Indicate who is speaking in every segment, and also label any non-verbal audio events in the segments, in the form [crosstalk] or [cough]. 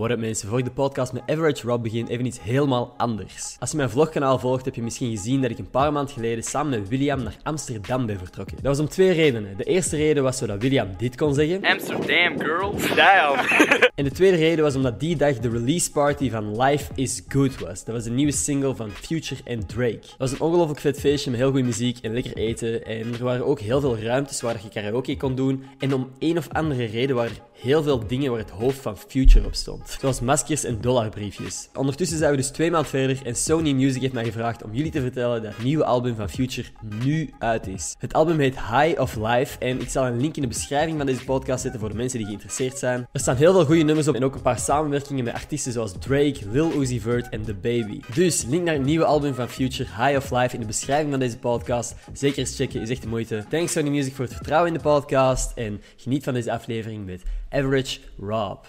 Speaker 1: What up mensen, voor ik de podcast met Average Rob begin, even iets helemaal anders. Als je mijn vlogkanaal volgt, heb je misschien gezien dat ik een paar maanden geleden samen met William naar Amsterdam ben vertrokken. Dat was om twee redenen. De eerste reden was zodat William dit kon zeggen.
Speaker 2: Amsterdam, girl. Damn. [laughs]
Speaker 1: En de tweede reden was omdat die dag de release party van Life is Good was. Dat was een nieuwe single van Future en Drake. Het was een ongelooflijk vet feestje met heel goede muziek en lekker eten. En er waren ook heel veel ruimtes waar je karaoke kon doen. En om een of andere reden waren er heel veel dingen waar het hoofd van Future op stond. Zoals maskers en dollarbriefjes. Ondertussen zijn we dus twee maanden verder en Sony Music heeft mij gevraagd om jullie te vertellen dat het nieuwe album van Future nu uit is. Het album heet High of Life en ik zal een link in de beschrijving van deze podcast zetten voor de mensen die geïnteresseerd zijn. Er staan heel veel goede nummers op en ook een paar samenwerkingen met artiesten zoals Drake, Lil Uzi Vert en The Baby. Dus link naar het nieuwe album van Future, High of Life, in de beschrijving van deze podcast. Zeker eens checken, is echt de moeite. Thanks Sony Music voor het vertrouwen in de podcast en geniet van deze aflevering met Average Rob.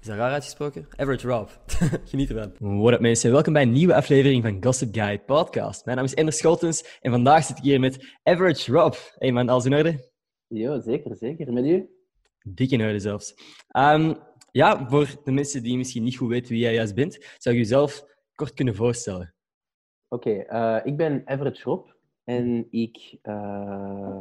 Speaker 1: Is dat raar uitgesproken? Average Rob. [laughs] Geniet ervan. What up mensen, welkom bij een nieuwe aflevering van Gossip Guy Podcast. Mijn naam is Ender Scholtens en vandaag zit ik hier met Average Rob. Hey man, alles in orde?
Speaker 3: Jo, zeker, zeker. Met u?
Speaker 1: Dik in orde zelfs. Ehm, ja, voor de mensen die misschien niet goed weten wie jij juist bent, zou je jezelf kort kunnen voorstellen?
Speaker 3: Oké, eh, ik ben Average Rob en ik ehm,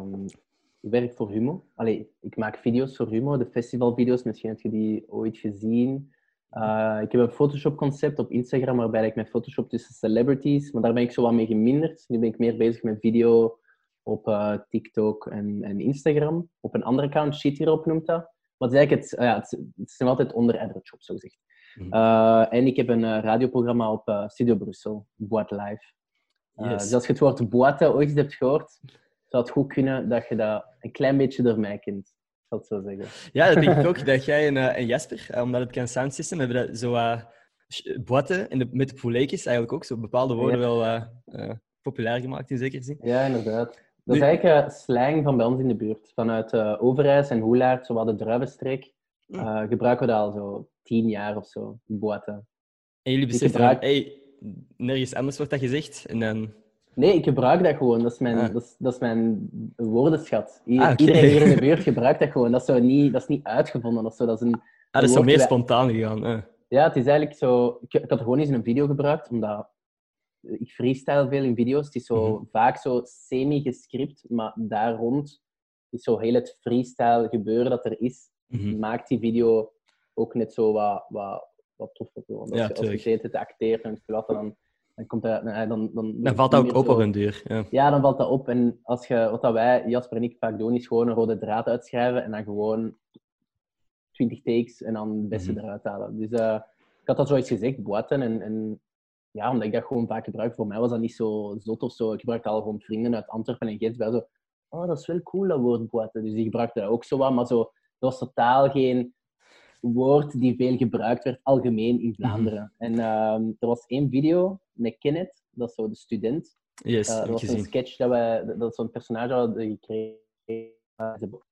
Speaker 3: werk voor Humo. Allee, ik maak video's voor Humo, de festivalvideo's. Misschien heb je die ooit gezien. Uh, ik heb een Photoshop-concept op Instagram waarbij ik met Photoshop tussen celebrities, maar daar ben ik zo wat mee geminderd. Nu ben ik meer bezig met video op uh, TikTok en, en, Instagram. Op een andere account, Shit hierop noemt dat. Wat is eigenlijk het, uh, ja, het, het is nog altijd onder Average zo gezegd. -hmm. en ik heb een radioprogramma op Studio Brussel, Boat Live. Yes. Dus als je het woord boaten ooit hebt gehoord, zou het goed kunnen dat je dat een klein beetje door mij kent. zal het zo zeggen.
Speaker 1: Ja, dat denk ik ook. [laughs] Dat jij en, uh, en Jasper, uh, omdat het kan sound system, hebben dat zo uh, boaten en de, met de pouletjes eigenlijk ook zo bepaalde woorden ja. wel populair gemaakt in zekere zin.
Speaker 3: Ja, inderdaad. Dat is eigenlijk slang van bij ons in de buurt. Vanuit Overijs en Hoelaert, zo wat de druivenstreek, mm. gebruiken we dat al zo tien jaar of zo, boaten.
Speaker 1: En jullie beseffen gebruik... hey, nergens anders wordt dat gezegd en dan...
Speaker 3: Nee, ik gebruik dat gewoon. Dat is mijn, ah. dat is, dat is mijn woordenschat. Ah, okay. Iedereen hier in de buurt [laughs] gebruikt dat gewoon. Dat is, zo niet, dat is niet uitgevonden of zo. Dat is, een,
Speaker 1: ah, dat is zo meer spontaan gegaan. Eh.
Speaker 3: Ja, het is eigenlijk zo... Ik, ik had gewoon eens in een video gebruikt, omdat ik freestyle veel in video's. Het is zo mm -hmm. vaak zo semi-gescript, maar daar rond is zo heel het freestyle gebeuren dat er is, mm -hmm. maakt die video ook net zo wat, wat, wat toffer. Als,
Speaker 1: ja,
Speaker 3: je, als je het acteert en het dan dan, komt dat, dan, dan, dan,
Speaker 1: valt dat ook op op een duur. Ja.
Speaker 3: ja, dan valt dat op. En als je, wat dat wij, Jasper en ik, vaak doen, is gewoon een rode draad uitschrijven en dan gewoon 20 takes en dan het beste mm -hmm. eruit halen. Dus uh, ik had dat zoiets gezegd, boaten. En, en ja, omdat ik dat gewoon vaak gebruik, voor mij was dat niet zo zot of zo. Ik gebruikte al gewoon vrienden uit Antwerpen en Gent bij zo, oh, dat is wel cool, dat woord boaten. Dus die gebruikte dat ook zo wat, maar zo, dat was totaal geen woord die veel gebruikt werd, algemeen in Vlaanderen. Mm -hmm. En um, er was één video met Kenneth, dat is zo de student.
Speaker 1: Yes,
Speaker 3: uh, dat was een sketch dat wij, dat zo'n personage hadden gekregen.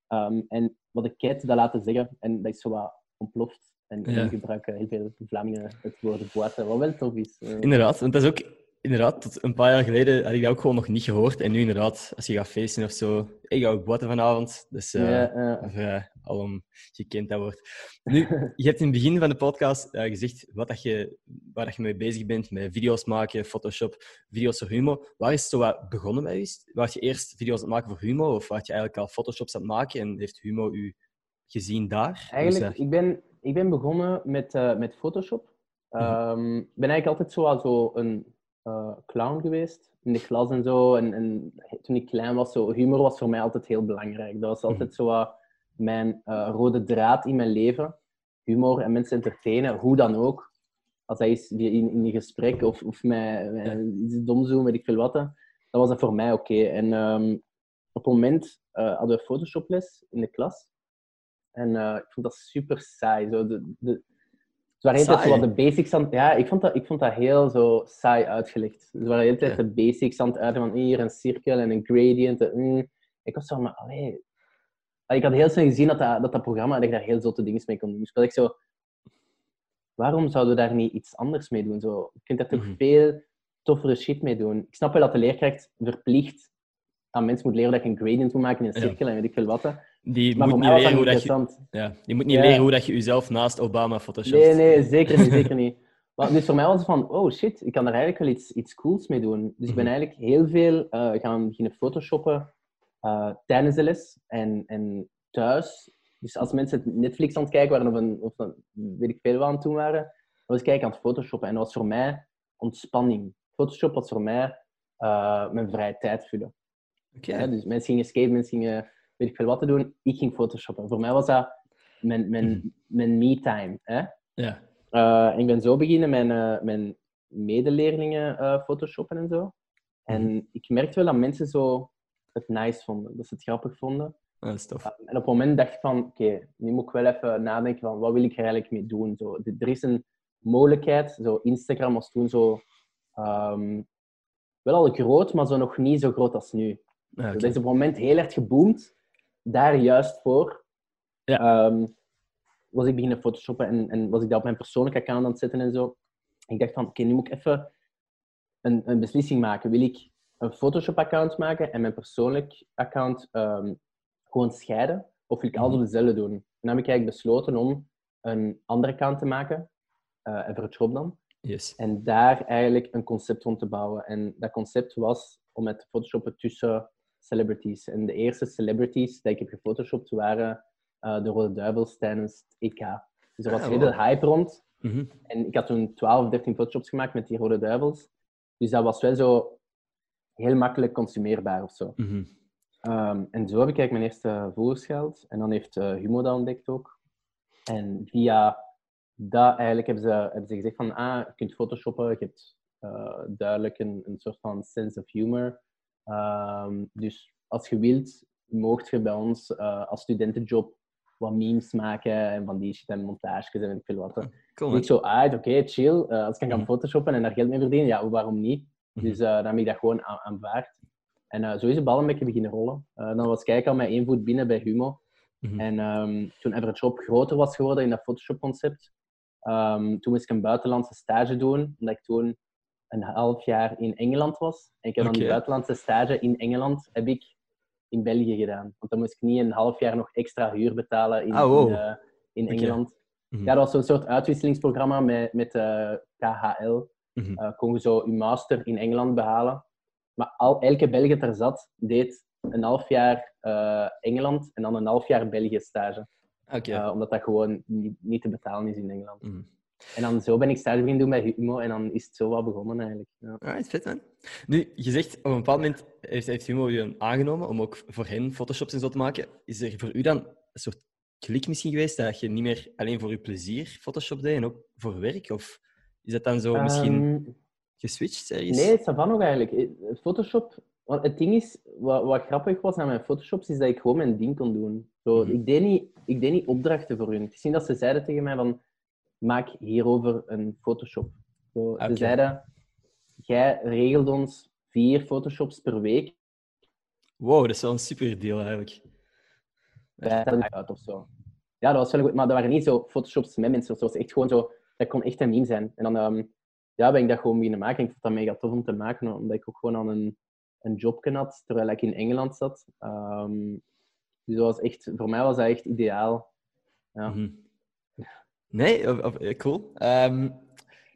Speaker 3: Um, en wat ik Ket dat laten zeggen, en dat is zo wat ontploft. En ja. gebruiken heel veel Vlamingen het woord boaten, wat wel tof is. Uh,
Speaker 1: inderdaad, want dat is ook inderdaad, tot een paar jaar geleden had ik dat ook gewoon nog niet gehoord. En nu inderdaad, als je gaat feesten of zo, ik ga ook boaten vanavond. Dus uh, ja, ja. Uh, alom gekend dat wordt. Nu, [laughs] je hebt in het begin van de podcast uh, gezegd wat dat je, waar dat je mee bezig bent, met video's maken, Photoshop, video's voor Humo. Waar is het zo wat begonnen bij je? Was je eerst video's aan het maken voor Humo of was je eigenlijk al Photoshops aan het maken en heeft Humo u gezien daar?
Speaker 3: Eigenlijk, dus, ik, ben, ik ben begonnen met, met Photoshop. Ik um, ben eigenlijk altijd zo, zo een uh, clown geweest in de klas en zo. En, en, toen ik klein was, zo, humor was voor mij altijd heel belangrijk. Dat was altijd zo uh, mijn uh, rode draad in mijn leven. Humor en mensen entertainen, hoe dan ook. Als hij is in, in een gesprek of, of met iets doms weet ik veel wat. Dan was dat voor mij oké. Okay. En um, op het moment hadden we Photoshop-les in de klas. En ik vond dat super saai. Zo de, de, waren altijd zo wat de basics aan Ja, ik vond dat, ik vond dat heel zo saai uitgelegd. Ze waren altijd ja. de basics aan het uit van hier een cirkel en een gradient. En, mm. Ik was zo, maar allee. Ik had heel snel gezien dat dat, dat, dat programma, dat ik daar heel zotte dingen mee kon doen. Dus ik zo, waarom zouden we daar niet iets anders mee doen? Zo, je kunt daar toch mm -hmm. veel toffere shit mee doen. Ik snap wel dat de leerkracht verplicht aan mensen moet leren dat je een gradient moet maken in een cirkel ja. en weet ik veel wat.
Speaker 1: Die
Speaker 3: Maar
Speaker 1: moet niet leren hoe dat je... Ja, je moet niet
Speaker 3: Ja.
Speaker 1: leren hoe dat je jezelf naast Obama photoshopt.
Speaker 3: Nee, nee, zeker niet, zeker niet. Maar dus voor mij was het van, oh shit, ik kan er eigenlijk wel iets, iets cools mee doen. Dus ik ben
Speaker 1: Mhm.
Speaker 3: eigenlijk heel veel eh, gaan beginnen photoshoppen eh, tijdens de les en, en thuis. Dus als mensen Netflix aan het kijken waren of, een, of een, weet ik veel wat aan het doen waren, dan was ik eigenlijk aan het photoshoppen. En dat was voor mij ontspanning. Photoshop was voor mij eh, mijn vrije tijd vullen.
Speaker 1: Oké.
Speaker 3: Hè, Dus mensen gingen skaten, mensen gingen weet ik veel wat te doen. Ik ging photoshoppen. Voor mij was dat mijn, mijn, mijn me-time. Hè?
Speaker 1: Ja.
Speaker 3: En ik ben zo beginnen mijn, eh, mijn medeleerlingen eh photoshoppen en zo. En ik merkte wel dat mensen zo het nice vonden, dat ze het grappig vonden.
Speaker 1: Dat is tof.
Speaker 3: En op het moment dacht ik van, oké, nu moet ik wel even nadenken van, wat wil ik er eigenlijk mee doen? Zo, er is een mogelijkheid, zo Instagram was toen zo, ehm, wel al groot, maar zo nog niet zo groot als nu.
Speaker 1: Ah, oké.
Speaker 3: Dat is op het moment heel erg geboomd, daar juist voor.
Speaker 1: Ja.
Speaker 3: Ehm, was ik beginnen photoshoppen en, en was ik dat op mijn persoonlijke account aan het zetten en zo. Ik dacht van, oké, nu moet ik even een, een beslissing maken. Wil ik een Photoshop-account maken en mijn persoonlijk account ehm, gewoon scheiden? Of wil ik alles op dezelfde doen? En dan heb ik eigenlijk besloten om een ander account te maken, eh Everett dan.
Speaker 1: Yes.
Speaker 3: En daar eigenlijk een concept rond te bouwen. En dat concept was om het te photoshoppen tussen celebrities. En de eerste celebrities die ik heb gefotoshopt waren eh, de Rode Duivels tijdens het EK. Dus er was heel veel hype rond.
Speaker 1: Mhm.
Speaker 3: En ik had toen 12, 13 photoshops gemaakt met die Rode Duivels. Dus dat was wel zo heel makkelijk consumeerbaar of zo.
Speaker 1: Mhm.
Speaker 3: Ehm, en zo heb ik eigenlijk mijn eerste volgers gehaald. En dan heeft eh, Humo dat ontdekt ook. En via dat eigenlijk hebben ze, hebben ze gezegd van, ah, je kunt photoshoppen, je hebt eh, duidelijk een, een soort van sense of humor. Ehm, dus als je wilt, moogt je bij ons eh, als studentenjob wat memes maken en van die shit en montages en ik veel wat.
Speaker 1: Cool, man.
Speaker 3: ik zo, ah, oké, chill. Eh, als ik kan gaan
Speaker 1: Mhm.
Speaker 3: photoshoppen en daar geld mee verdienen, ja, waarom niet?
Speaker 1: Mhm.
Speaker 3: Dus eh, dan heb ik dat gewoon aan- aanvaard. En zo is de bal een beetje beginnen rollen. Dan was ik eigenlijk al met één voet binnen bij Humo.
Speaker 1: Mhm.
Speaker 3: En ehm, toen Everett Shop groter was geworden in dat Photoshop-concept, ehm, toen moest ik een buitenlandse stage doen, omdat ik toen een half jaar in Engeland was. En ik heb dan die buitenlandse stage in Engeland heb ik in België gedaan. Want dan moest ik niet een half jaar nog extra huur betalen in,
Speaker 1: Ah, wow.
Speaker 3: in, eh, in. Engeland.
Speaker 1: Mhm.
Speaker 3: Ja, dat was zo'n soort uitwisselingsprogramma met, met eh, KHL.
Speaker 1: Mhm.
Speaker 3: Eh, kon je zo je master in Engeland behalen. Maar al, elke Belg dat er zat, deed een half jaar Engeland en dan een half jaar België stage. Omdat dat gewoon niet, niet te betalen is in Engeland.
Speaker 1: Mhm.
Speaker 3: En dan zo ben ik stage beginnen doen bij Humo en dan is het zo wat begonnen eigenlijk. Ja.
Speaker 1: Alright, vet man. Nu, je zegt op een bepaald moment heeft, heeft Humo je aangenomen om ook voor hen photoshops en zo te maken. Is er voor u dan een soort klik misschien geweest dat je niet meer alleen voor je plezier Photoshop deed en ook voor werk? Of is dat dan zo misschien
Speaker 3: Ehm,
Speaker 1: geswitcht ergens?
Speaker 3: Nee, het van nog eigenlijk. Eh, Photoshop, want het ding is, wat, wat grappig was aan mijn Photoshops, is dat ik gewoon mijn ding kon doen. Zo,
Speaker 1: Mhm.
Speaker 3: ik, deed niet, ik deed niet opdrachten voor hun. Het is niet dat ze zeiden tegen mij van, maak hierover een Photoshop. Zo. Ze zeiden, jij regelt ons vier Photoshops per week.
Speaker 1: Wow, dat is wel een super deal eigenlijk.
Speaker 3: Uit of zo. Ja, dat was wel goed. Maar dat waren niet zo Photoshops met mensen. Het was echt gewoon zo, dat kon echt een meme zijn. En dan ehm, ja, ben ik dat gewoon beginnen maken. Ik vond dat mega tof om te maken, omdat ik ook gewoon aan een, een jobje had, terwijl ik in Engeland zat. Ehm, dus dat was echt, voor mij was dat echt ideaal. Ja.
Speaker 1: Mhm. Nee, of, of- eh, cool. Ehm,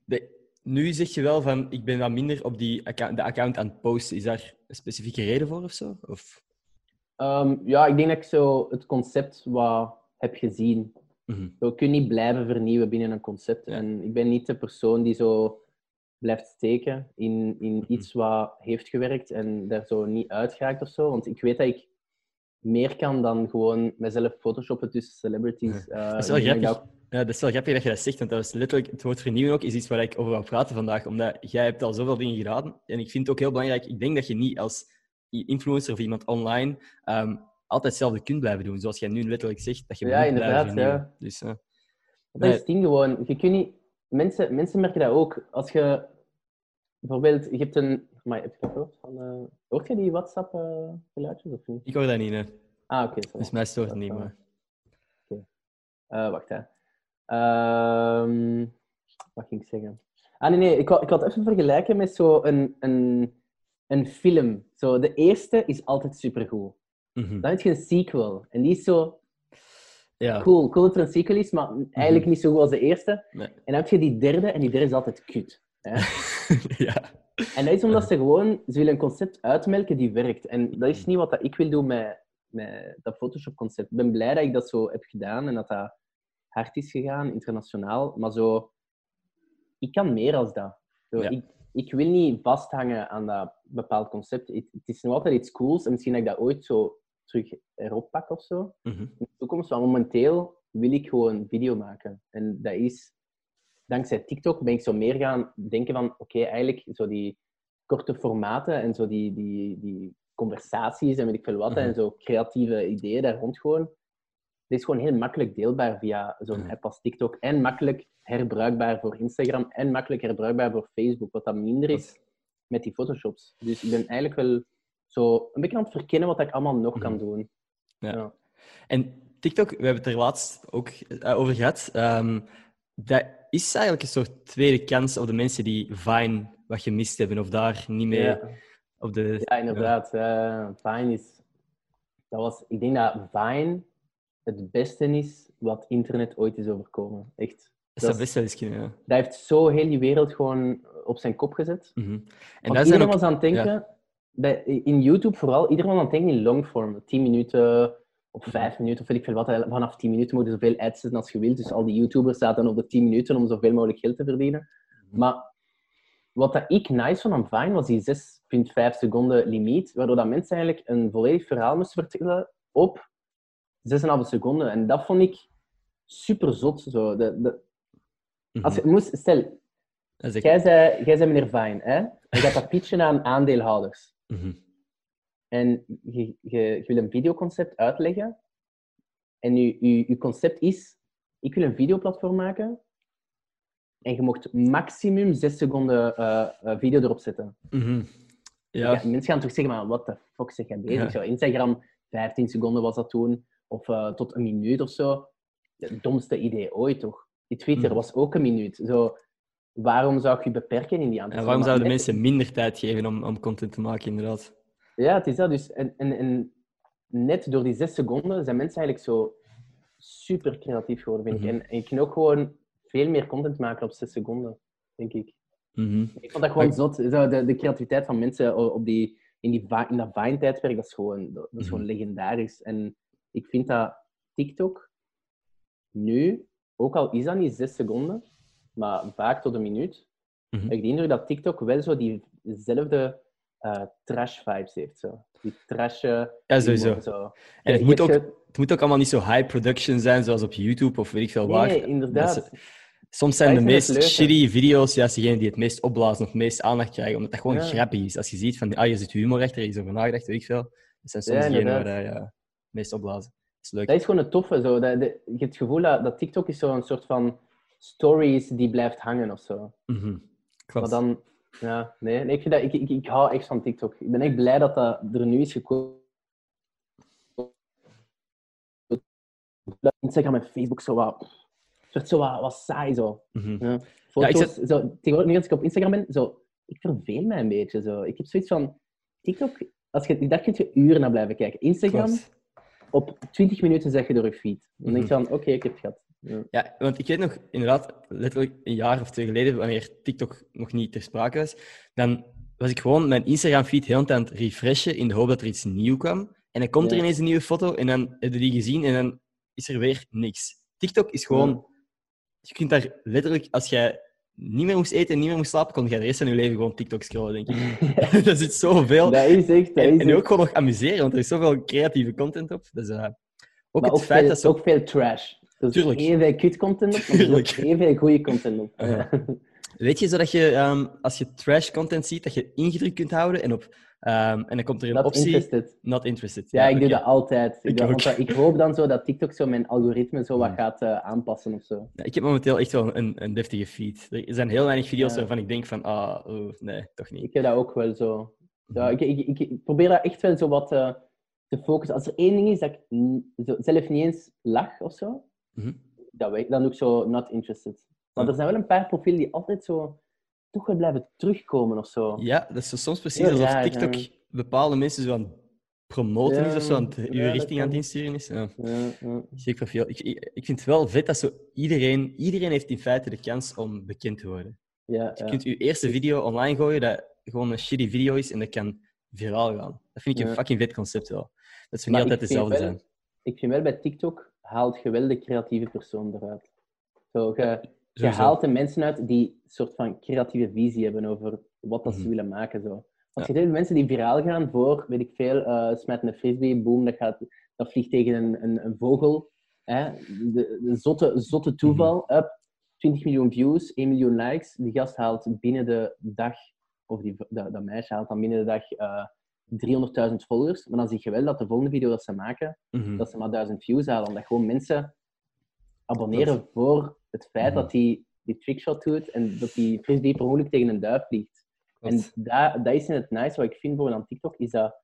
Speaker 1: de- nu zeg je wel van, ik ben wat minder op die account, de account aan het posten. Is daar een specifieke reden voor of zo? Of...
Speaker 3: Ehm, ja, ik denk dat ik zo het concept wat heb gezien.
Speaker 1: Mhm.
Speaker 3: Zo kun je niet blijven vernieuwen binnen een concept.
Speaker 1: Ja.
Speaker 3: En ik ben niet de persoon die zo blijft steken in, in iets wat heeft gewerkt en daar zo niet uitgeraakt of zo. Want ik weet dat ik meer kan dan gewoon mezelf photoshoppen tussen celebrities. Eh,
Speaker 1: Dat is wel grappig. Ja, dat is wel grappig dat je dat zegt, want dat was letterlijk, het woord vernieuwen ook is iets waar ik over wil praten vandaag, omdat jij hebt al zoveel dingen gedaan. En ik vind het ook heel belangrijk, ik denk dat je niet als influencer of iemand online ehm, altijd hetzelfde kunt blijven doen, zoals jij nu letterlijk zegt, dat je
Speaker 3: Ja, inderdaad, ja.
Speaker 1: Dus, ja.
Speaker 3: Dat
Speaker 1: Nee.
Speaker 3: is het ding gewoon. Je kunt niet... mensen, mensen merken dat ook. Als je bijvoorbeeld, je hebt een. Maar heb je dat gehoord? Van, eh, hoort je die WhatsApp-geluidjes of niet?
Speaker 1: Ik hoor dat niet, hè.
Speaker 3: Ah, oké. sorry.
Speaker 1: dus mij stoort het
Speaker 3: Dat,
Speaker 1: niet,
Speaker 3: eh,
Speaker 1: maar...
Speaker 3: Eh, wacht, hè. Ehm, wat ging ik zeggen? Ah, nee, nee. Ik wou, ik het even vergelijken met zo een, een, een film. Zo, de eerste is altijd supergoed.
Speaker 1: Mhm.
Speaker 3: Dan heb je een sequel. En die is zo
Speaker 1: Ja.
Speaker 3: cool. Cool dat er een sequel is, maar eigenlijk niet zo goed als de eerste.
Speaker 1: Nee.
Speaker 3: En dan heb je die derde, en die derde is altijd kut. Hè? [laughs]
Speaker 1: ja.
Speaker 3: En dat is omdat ze gewoon... Ze willen een concept uitmelken die werkt. En dat is niet wat dat ik wil doen met, met dat Photoshop-concept. Ik ben blij dat ik dat zo heb gedaan en dat dat hard is gegaan, internationaal. Maar zo... Ik kan meer als dat. Zo,
Speaker 1: Ja.
Speaker 3: ik, ik wil niet vasthangen aan dat bepaald concept. Het, het is nog altijd iets cools. En misschien dat ik dat ooit zo terug erop pak of zo.
Speaker 1: Mhm.
Speaker 3: in de toekomst. Maar momenteel wil ik gewoon video maken. En dat is... Dankzij TikTok ben ik zo meer gaan denken van... Oké, eigenlijk zo die korte formaten en zo die, die, die conversaties en weet ik veel wat.
Speaker 1: Mhm.
Speaker 3: En zo creatieve ideeën daar rond gewoon. Het is gewoon heel makkelijk deelbaar via zo'n
Speaker 1: Mhm.
Speaker 3: app als TikTok. En makkelijk herbruikbaar voor Instagram. En makkelijk herbruikbaar voor Facebook. Wat dat minder is met die Photoshops. Dus ik ben eigenlijk wel zo een beetje aan het verkennen wat ik allemaal nog kan
Speaker 1: Mhm.
Speaker 3: doen.
Speaker 1: Ja.
Speaker 3: Ja.
Speaker 1: En TikTok, we hebben het er laatst ook eh, over gehad. Ehm, dat is eigenlijk een soort tweede kans op de mensen die Vine wat gemist hebben of daar niet mee
Speaker 3: Ja.
Speaker 1: op de.
Speaker 3: Ja, inderdaad. Eh, Vine is... Dat was... Ik denk dat Vine het beste is wat internet ooit is overkomen. Echt.
Speaker 1: Dat
Speaker 3: dat-
Speaker 1: best wel eens kunnen, ja.
Speaker 3: Dat heeft zo heel die wereld gewoon op zijn kop gezet.
Speaker 1: Mhm. En daar
Speaker 3: iedereen
Speaker 1: ook...
Speaker 3: was aan het denken... Bij, in YouTube vooral, iedereen was aan het denken in longform. 10 minuten of 5 minuten of weet ik veel wat. Vanaf 10 minuten moet je zoveel ads zetten als je wilt. Dus al die YouTubers zaten op de 10 minuten om zoveel mogelijk geld te verdienen.
Speaker 1: Mhm.
Speaker 3: Maar wat dat ik nice vond aan Vine was die 6,5 seconden limiet, waardoor dat mensen eigenlijk een volledig verhaal moesten vertellen op 6,5 seconden. En dat vond ik super zot. Zo. De, de,
Speaker 1: Mhm.
Speaker 3: als je moest, stel, jij zei, jij zei meneer Vine, hè? je gaat dat pitchen aan aandeelhouders.
Speaker 1: Mhm.
Speaker 3: En je, je, je wil een videoconcept uitleggen. En je, je, je concept is, ik wil een videoplatform maken. En je mocht maximum 6 seconden eh, eh, video erop zetten.
Speaker 1: Mhm.
Speaker 3: Ja.
Speaker 1: Ja.
Speaker 3: mensen gaan toch zeggen, maar wat de fuck zeg jij bezig?
Speaker 1: Ja.
Speaker 3: Zo, Instagram, 15 seconden was dat toen. Of eh, tot een minuut of zo. Het domste idee ooit, toch? Die Twitter
Speaker 1: Mhm.
Speaker 3: was ook een minuut. Zo, waarom zou ik je beperken in die aantal?
Speaker 1: En waarom zouden
Speaker 3: net-
Speaker 1: mensen minder tijd geven om, om content te maken, inderdaad?
Speaker 3: Ja, het is dat. Dus, en, en, en net door die zes seconden zijn mensen eigenlijk zo super creatief geworden, vind ik.
Speaker 1: Mhm.
Speaker 3: En, en je kan ook gewoon veel meer content maken op zes seconden, denk ik.
Speaker 1: Mhm.
Speaker 3: Ik vond dat gewoon zot. Zo, de, de creativiteit van mensen op die, in, die, in dat Vine-tijdperk, dat is gewoon, dat, is gewoon
Speaker 1: Mhm.
Speaker 3: legendarisch. En ik vind dat TikTok nu, ook al is dat niet zes seconden, maar vaak tot een minuut, heb ik de indruk dat TikTok wel zo diezelfde eh, trash-vibes heeft. Zo. Die trash... eh,
Speaker 1: Ja, sowieso.
Speaker 3: Zo.
Speaker 1: En het
Speaker 3: Je
Speaker 1: moet, ook, het moet ook allemaal niet zo high production zijn, zoals op YouTube of weet ik veel waar.
Speaker 3: Nee, inderdaad.
Speaker 1: Is- soms zijn de meest shitty video's juist degene die het meest opblazen of het meest aandacht krijgen, omdat dat gewoon
Speaker 3: Ja.
Speaker 1: grappig is. Als je ziet van, ah, je zit humor achter, er is over nagedacht, weet ik veel. Dat zijn soms
Speaker 3: Ja,
Speaker 1: degenen waar je ja, meest opblazen. Dat is leuk.
Speaker 3: Dat is gewoon het toffe. Zo. Dat, de- je hebt het gevoel dat, dat TikTok is zo'n soort van stories die blijft hangen of zo.
Speaker 1: Mhm. Klopt.
Speaker 3: Maar dan... Ja, nee, nee, ik, vind dat, ik, ik, ik hou echt van TikTok. Ik ben echt blij dat dat er nu is gekomen. Instagram en Facebook zo wat... Werd zo wat, wat saai, zo.
Speaker 1: Mhm.
Speaker 3: Ja, Foto's, zo, tegenwoordig, nu als ik op Instagram ben, zo, ik verveel mij een beetje. Zo. Ik heb zoiets van... TikTok, als je, daar kun je uren naar blijven kijken. Instagram,
Speaker 1: Klopt.
Speaker 3: Op 20 minuten zeg je door je feed. Dan denk je
Speaker 1: Mhm.
Speaker 3: van, oké, ik heb het gehad. Ja.
Speaker 1: Ja, want ik weet nog, inderdaad, letterlijk een jaar of twee geleden, wanneer TikTok nog niet ter sprake was, dan was ik gewoon mijn Instagram-feed heel aan het refreshen in de hoop dat er iets nieuws kwam. En dan komt er ineens een nieuwe foto en dan heb je die gezien en dan is er weer niks. TikTok is gewoon...
Speaker 3: Ja.
Speaker 1: Je kunt daar letterlijk, als jij niet meer moest eten en niet meer moest slapen, kon jij de rest van je leven gewoon TikTok scrollen, denk ik. [laughs] [laughs] er zit zoveel.
Speaker 3: Dat is echt, dat
Speaker 1: En,
Speaker 3: is
Speaker 1: en
Speaker 3: echt.
Speaker 1: ook gewoon nog amuseren, want er is zoveel creatieve content op. Dus, eh, ook
Speaker 3: Maar
Speaker 1: het
Speaker 3: ook
Speaker 1: feit
Speaker 3: veel,
Speaker 1: dat ze...
Speaker 3: ook veel trash. Er is
Speaker 1: Tuurlijk.
Speaker 3: heel veel kut content op, er
Speaker 1: Tuurlijk.
Speaker 3: heel veel goede content op.
Speaker 1: Ja. [laughs] Weet je, zodat je, ehm, als je trash content ziet, dat je ingedrukt kunt houden en, op, ehm, en dan komt er een
Speaker 3: Not
Speaker 1: optie...
Speaker 3: interested.
Speaker 1: Not interested.
Speaker 3: Ja, ik doe dat altijd. Ik, want hoop dan zo dat TikTok zo mijn algoritme zo wat gaat eh, aanpassen of zo.
Speaker 1: Ja, ik heb momenteel echt wel een, een deftige feed. Er zijn heel weinig video's
Speaker 3: Ja.
Speaker 1: waarvan ik denk van, ah, oh, nee, toch niet.
Speaker 3: Ik heb dat ook wel zo. Ja,
Speaker 1: Mhm.
Speaker 3: ik, ik, ik, probeer dat echt wel zo wat eh, te focussen. Als er één ding is dat ik zelf niet eens lach of zo,
Speaker 1: Mhm.
Speaker 3: dat weet, dan doe ik zo not interested. Maar
Speaker 1: Ja.
Speaker 3: er zijn wel een paar profielen die altijd zo toch wel blijven terugkomen of zo.
Speaker 1: Ja, dat is soms precies
Speaker 3: Heel
Speaker 1: alsof
Speaker 3: raar,
Speaker 1: TikTok
Speaker 3: ja.
Speaker 1: bepaalde mensen zo aan het promoten is of zo, aan het, uw
Speaker 3: ja,
Speaker 1: richting aan het insturen is. Ja. Zeker veel. Ik, ik, vind het wel vet dat zo iedereen, iedereen heeft in feite de kans om bekend te worden.
Speaker 3: Ja,
Speaker 1: Je kunt je eerste video online gooien dat gewoon een shitty video is en dat kan viraal gaan. Dat vind ik een fucking vet concept wel. Dat ze niet altijd dezelfde
Speaker 3: wel-
Speaker 1: zijn.
Speaker 3: Ik vind wel bij TikTok haalt je wel de creatieve persoon eruit. Zo, je, je haalt de mensen uit die een soort van creatieve visie hebben over wat dat ze
Speaker 1: Mhm.
Speaker 3: willen maken. Zo.
Speaker 1: Ja.
Speaker 3: je veel mensen die viraal gaan voor, weet ik veel, smijten een frisbee, boom, dat, gaat, dat vliegt tegen een, een, een vogel. Hè? De, de zotte, zotte toeval,
Speaker 1: Mhm.
Speaker 3: up, 20 miljoen views, 1 miljoen likes. Die gast haalt binnen de dag, of die, dat, dat meisje haalt dan binnen de dag eh 300.000 followers. Maar dan zie je wel dat de volgende video dat ze maken,
Speaker 1: Mhm.
Speaker 3: dat ze maar 1000 views halen. Omdat gewoon mensen abonneren voor het feit dat hij die trickshot doet en dat die frisbee per ongeluk tegen een duif vliegt. En dat, dat is in het nice wat ik vind voor aan TikTok, is dat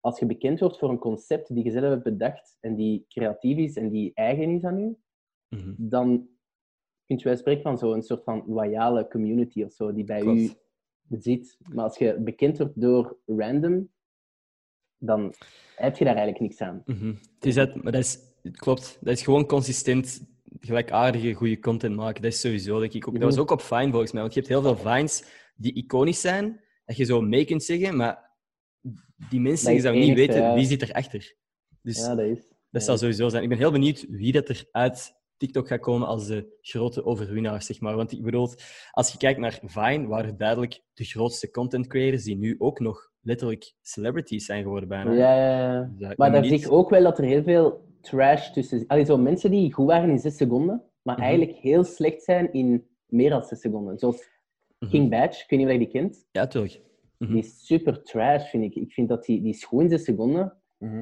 Speaker 3: als je bekend wordt voor een concept die je zelf hebt bedacht en die creatief is en die eigen is aan u,
Speaker 1: Mhm.
Speaker 3: dan kun je wel spreken van zo'n soort van loyale community of zo, die bij
Speaker 1: Klopt.
Speaker 3: u zit. Maar als je bekend wordt door random, dan heb je daar eigenlijk niks aan.
Speaker 1: Het is dat, maar dat is, het klopt. Dat is gewoon consistent, gelijkaardige, goede content maken. Dat is sowieso, denk ik ook. Dat was
Speaker 3: Mhm.
Speaker 1: ook op Vine volgens mij, want je hebt heel veel Vines die iconisch zijn, dat je zo mee kunt zeggen, maar die mensen
Speaker 3: Dat
Speaker 1: je
Speaker 3: is
Speaker 1: zou
Speaker 3: het
Speaker 1: niet weten
Speaker 3: ja.
Speaker 1: wie zit erachter. Dus
Speaker 3: Ja, dat is.
Speaker 1: dat zal sowieso zijn. Ik ben heel benieuwd wie dat er uit TikTok gaat komen als de grote overwinnaar, zeg maar. Want ik bedoel, als je kijkt naar Vine, waren duidelijk de grootste content creators die nu ook nog letterlijk celebrities zijn geworden bijna.
Speaker 3: Ja, ja, ja.
Speaker 1: Dus,
Speaker 3: Maar daar zie ik ook wel dat er heel veel trash tussen. Allee, zo mensen die goed waren in 6 seconden, maar
Speaker 1: Mhm.
Speaker 3: eigenlijk heel slecht zijn in meer dan 6 seconden. Zoals
Speaker 1: Mhm.
Speaker 3: King Badge, ik weet niet of je die kent.
Speaker 1: Ja, tuurlijk. Mhm.
Speaker 3: Die is super trash, vind ik. Ik vind dat die, die is goed in 6 seconden,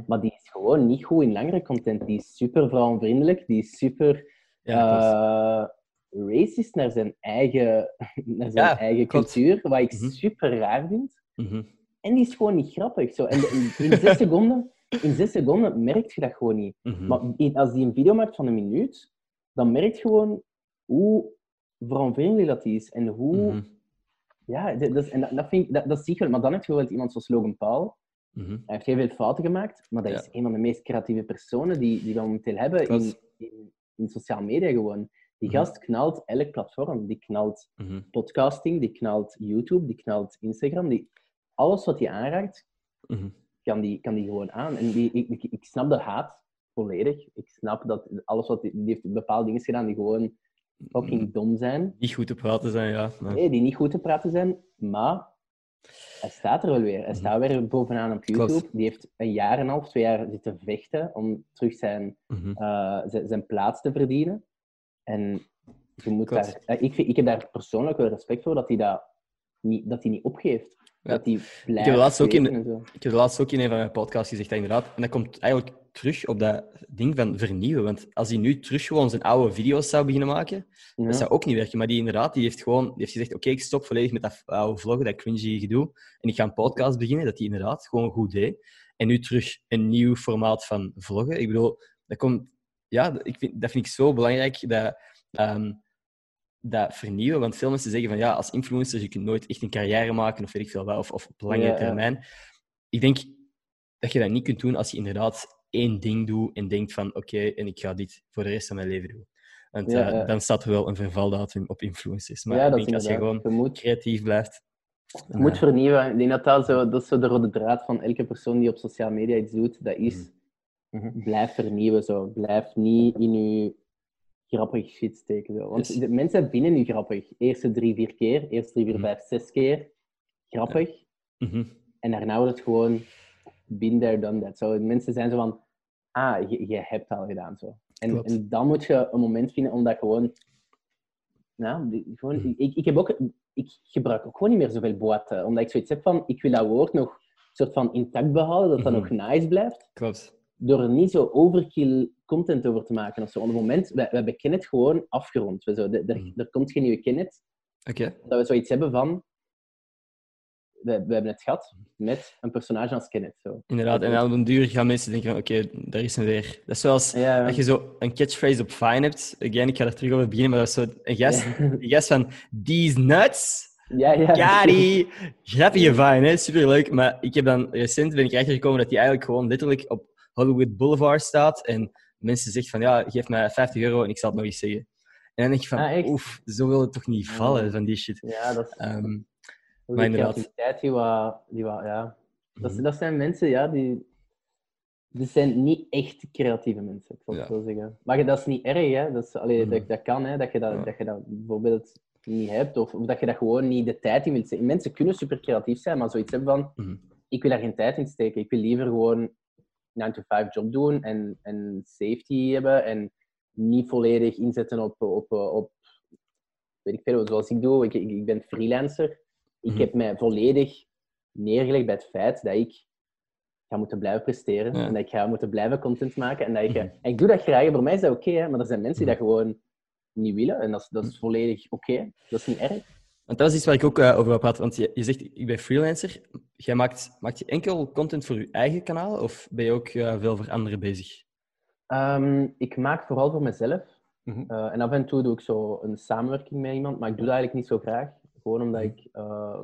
Speaker 3: maar die is gewoon niet goed in langere content. Die is super vrouwenvriendelijk, die is super
Speaker 1: Ja,
Speaker 3: eh, racist naar zijn eigen, [laughs] naar zijn
Speaker 1: Ja,
Speaker 3: eigen
Speaker 1: klopt.
Speaker 3: cultuur, wat ik super raar vind. En die is gewoon niet grappig. Zo. En in, in, zes [laughs] seconden, in zes seconden merk je dat gewoon niet.
Speaker 1: Mhm.
Speaker 3: Maar als die een video maakt van een minuut, dan merk je gewoon hoe vrouwenvriendelijk dat is. En hoe...
Speaker 1: Mhm.
Speaker 3: Ja, dat, en dat, dat, vind ik, dat, dat zie wel. Maar dan heb je wel iemand zoals Logan Paul.
Speaker 1: Mhm.
Speaker 3: Hij heeft heel veel fouten gemaakt, maar dat
Speaker 1: Ja.
Speaker 3: is een van de meest creatieve personen die, die we momenteel hebben in, in, in sociale media gewoon. Die gast knalt elk platform. Die knalt podcasting, die knalt YouTube, die knalt Instagram. Die, alles wat hij aanraakt. Kan die, kan die gewoon aan. En die, ik, ik, ik snap de haat volledig. Ik snap dat alles wat die, die heeft bepaalde dingen gedaan die gewoon fucking dom zijn.
Speaker 1: Niet goed te praten zijn, ja. maar-
Speaker 3: Nee, die niet goed te praten zijn, maar hij staat er wel weer. Hij
Speaker 1: Mhm.
Speaker 3: staat weer bovenaan op YouTube.
Speaker 1: Klopt.
Speaker 3: Die heeft een jaar en een half, twee jaar zitten vechten om terug zijn,
Speaker 1: Mhm.
Speaker 3: eh, zijn, zijn plaats te verdienen. En je moet
Speaker 1: Klopt.
Speaker 3: daar, eh, ik, vind- ik heb daar persoonlijk wel respect voor dat hij dat niet, dat hij niet opgeeft.
Speaker 1: Ja.
Speaker 3: Dat hij blijft
Speaker 1: heb laatst ook in-. Ik heb laatst ook in een van mijn podcasts gezegd, dat inderdaad. En dat komt eigenlijk terug op dat ding van vernieuwen. Want als hij nu terug gewoon zijn oude video's zou beginnen maken,
Speaker 3: Ja.
Speaker 1: dat zou ook niet werken. Maar die inderdaad, die heeft gewoon die heeft gezegd, oké, ik stop volledig met dat oude vloggen, dat cringy gedoe. En ik ga een podcast beginnen, dat hij inderdaad gewoon goed deed. En nu terug een nieuw formaat van vloggen. Ik bedoel, dat komt... Ja, ik vind, dat vind ik zo belangrijk, dat... ehm, dat vernieuwen, want veel mensen zeggen van ja, als influencer je kunt nooit echt een carrière maken of weet ik veel wat, of, of op
Speaker 3: Ja, ja.
Speaker 1: termijn. Ik denk dat je dat niet kunt doen als je inderdaad één ding doet en denkt van oké, en ik ga dit voor de rest van mijn leven doen. Want
Speaker 3: Ja,
Speaker 1: eh, dan staat er wel een vervaldatum op influencers. Maar
Speaker 3: ja,
Speaker 1: ik denk als je gewoon
Speaker 3: Je moet,
Speaker 1: creatief blijft.
Speaker 3: je moet vernieuwen. Ik denk dat dat, zo, dat is zo de rode draad van elke persoon die op sociale media iets doet. Dat is,
Speaker 1: Mhm.
Speaker 3: blijf vernieuwen. Zo. Blijf niet in je grappig shit steken. Zo. Want
Speaker 1: Dus-
Speaker 3: de mensen vinden nu grappig. Eerste drie, vier keer. Eerste drie, vier,
Speaker 1: Mhm.
Speaker 3: vijf, zes keer. Grappig.
Speaker 1: Mhm.
Speaker 3: En daarna wordt het gewoon been there, done that. Zo, mensen zijn zo van, ah, je, je hebt het al gedaan. Zo. En, en dan moet je een moment vinden om dat gewoon... Nou,
Speaker 1: Mhm.
Speaker 3: ik, ik, heb ook, ik gebruik ook gewoon niet meer zoveel boaten. Omdat ik zoiets heb van, ik wil dat woord nog soort van intact behouden, dat dat
Speaker 1: Mhm.
Speaker 3: nog nice blijft.
Speaker 1: Klopt.
Speaker 3: Door er niet zo overkill content over te maken. Of zo. Op het moment, we, we hebben Kennet gewoon afgerond. We zo, de- er, komt geen nieuwe Kennet.
Speaker 1: Oké.
Speaker 3: Dat we zoiets hebben van... We, we hebben het gehad met een personage als Kennet. Zo.
Speaker 1: Inderdaad. En aan den duur gaan mensen denken van oké, daar is een weer. Dat is zoals
Speaker 3: Ja,
Speaker 1: dat je zo een catchphrase op Vine hebt. Again, ik ga er terug over beginnen, maar dat is zo een gast, een gast van these nuts.
Speaker 3: Ja, ja.
Speaker 1: Kari! [laughs] Grappige vine, hè? Superleuk. Maar ik heb dan recent ben ik erachter gekomen dat die eigenlijk gewoon letterlijk op Hollywood Boulevard staat. En mensen zeggen van, ja, geef mij 50 euro en ik zal het nog eens zeggen. En dan denk je van,
Speaker 3: Ah,
Speaker 1: oef, zo wil het toch niet vallen van die shit.
Speaker 3: Ja, dat is, dat is
Speaker 1: maar inderdaad.
Speaker 3: die wat, die wat ja. Dat,
Speaker 1: Mhm.
Speaker 3: dat zijn mensen, ja, die... Die zijn niet echt creatieve mensen, ik zal het
Speaker 1: Ja.
Speaker 3: zo zeggen. Maar dat is niet erg, hè. Dat, is, allee,
Speaker 1: Mhm.
Speaker 3: dat, dat kan, hè. Dat je dat,
Speaker 1: Ja.
Speaker 3: dat je dat bijvoorbeeld niet hebt. Of, of dat je dat gewoon niet de tijd in wilt steken. Mensen kunnen super creatief zijn, maar zoiets hebben van...
Speaker 1: Mhm.
Speaker 3: Ik wil daar geen tijd in steken. Ik wil liever gewoon 9-to-5 job doen en, en safety hebben. En niet volledig inzetten op, op, op weet ik veel, zoals ik doe. Ik, ik, ik ben freelancer. Ik
Speaker 1: Mhm.
Speaker 3: heb mij volledig neergelegd bij het feit dat ik ga moeten blijven presteren.
Speaker 1: Ja.
Speaker 3: En dat ik ga moeten blijven content maken. En, dat ik,
Speaker 1: Mhm.
Speaker 3: en ik doe dat graag. Voor mij is dat oké, maar er zijn mensen die
Speaker 1: Mhm.
Speaker 3: dat gewoon niet willen. En dat is, dat is volledig oké. Dat is niet erg.
Speaker 1: Want dat is iets waar ik ook eh, over wil praten. Want je, je zegt, ik ben freelancer. Jij maakt, maakt je enkel content voor je eigen kanaal? Of ben je ook eh, veel voor anderen bezig?
Speaker 3: Ehm, ik maak vooral voor mezelf.
Speaker 1: Mhm.
Speaker 3: Eh, en af en toe doe ik zo een samenwerking met iemand, maar ik doe dat eigenlijk niet zo graag. Gewoon omdat
Speaker 1: Mhm.
Speaker 3: ik, eh,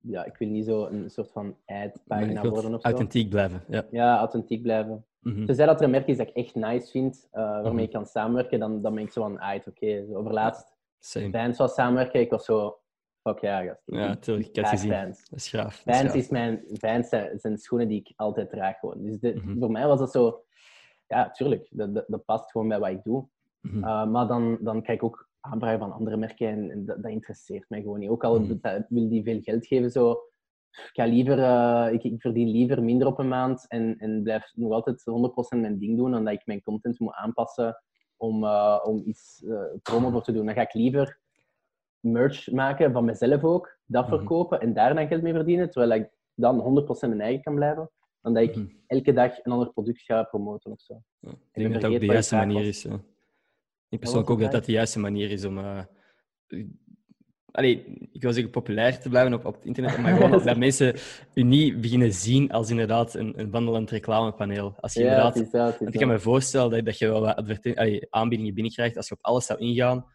Speaker 3: ja, ik wil niet zo een soort van ad-pagina worden of zo.
Speaker 1: authentiek blijven. Ja.
Speaker 3: Ja, authentiek blijven.
Speaker 1: Mhm.
Speaker 3: Tenzij dat er een merk is dat ik echt nice vind, eh, waarmee
Speaker 1: Mhm.
Speaker 3: ik kan samenwerken, dan, dan ben ik zo van, ah, oké. Zo Overlaatst,
Speaker 1: Same.
Speaker 3: Vans was samenwerken, ik was zo, fuck ja, gast.
Speaker 1: Ja,
Speaker 3: ik
Speaker 1: tuurlijk. Ik had
Speaker 3: draag
Speaker 1: gezien.
Speaker 3: Vans.
Speaker 1: Dat is
Speaker 3: Vans is mijn, Vans zijn, schoenen die ik altijd draag gewoon. Dus de-
Speaker 1: Mhm.
Speaker 3: voor mij was dat zo, ja, tuurlijk, dat, dat, dat past gewoon bij wat ik doe.
Speaker 1: Mhm.
Speaker 3: Uh, maar dan, dan krijg ik ook aanvragen van andere merken en, en dat, dat interesseert mij gewoon niet. Ook al
Speaker 1: Mhm.
Speaker 3: dat- wil die veel geld geven, zo, ik, ga liever, eh, ik, ik verdien liever minder op een maand en, en blijf nog altijd 100% mijn ding doen dan dat ik mijn content moet aanpassen om, eh, om iets eh, promo voor te doen. Dan ga ik liever merch maken van mezelf ook, dat
Speaker 1: Mhm.
Speaker 3: verkopen en daar dan geld mee verdienen, terwijl ik dan 100% mijn eigen kan blijven, dan dat ik
Speaker 1: Mhm.
Speaker 3: elke dag een ander product ga promoten of zo.
Speaker 1: Ja, Ik denk dat dat ook de juiste manier is. Ja. Ik persoonlijk ook dat dat de juiste manier is om... allee, ik wil zeggen populair te blijven op, op het internet, maar gewoon [laughs] dat mensen u niet beginnen zien als inderdaad een, een wandelend reclamepaneel. Als je
Speaker 3: Ja,
Speaker 1: inderdaad...
Speaker 3: is
Speaker 1: Want ik kan me voorstellen dat, dat je wel wat allee, aanbiedingen binnenkrijgt. Als je op alles zou ingaan,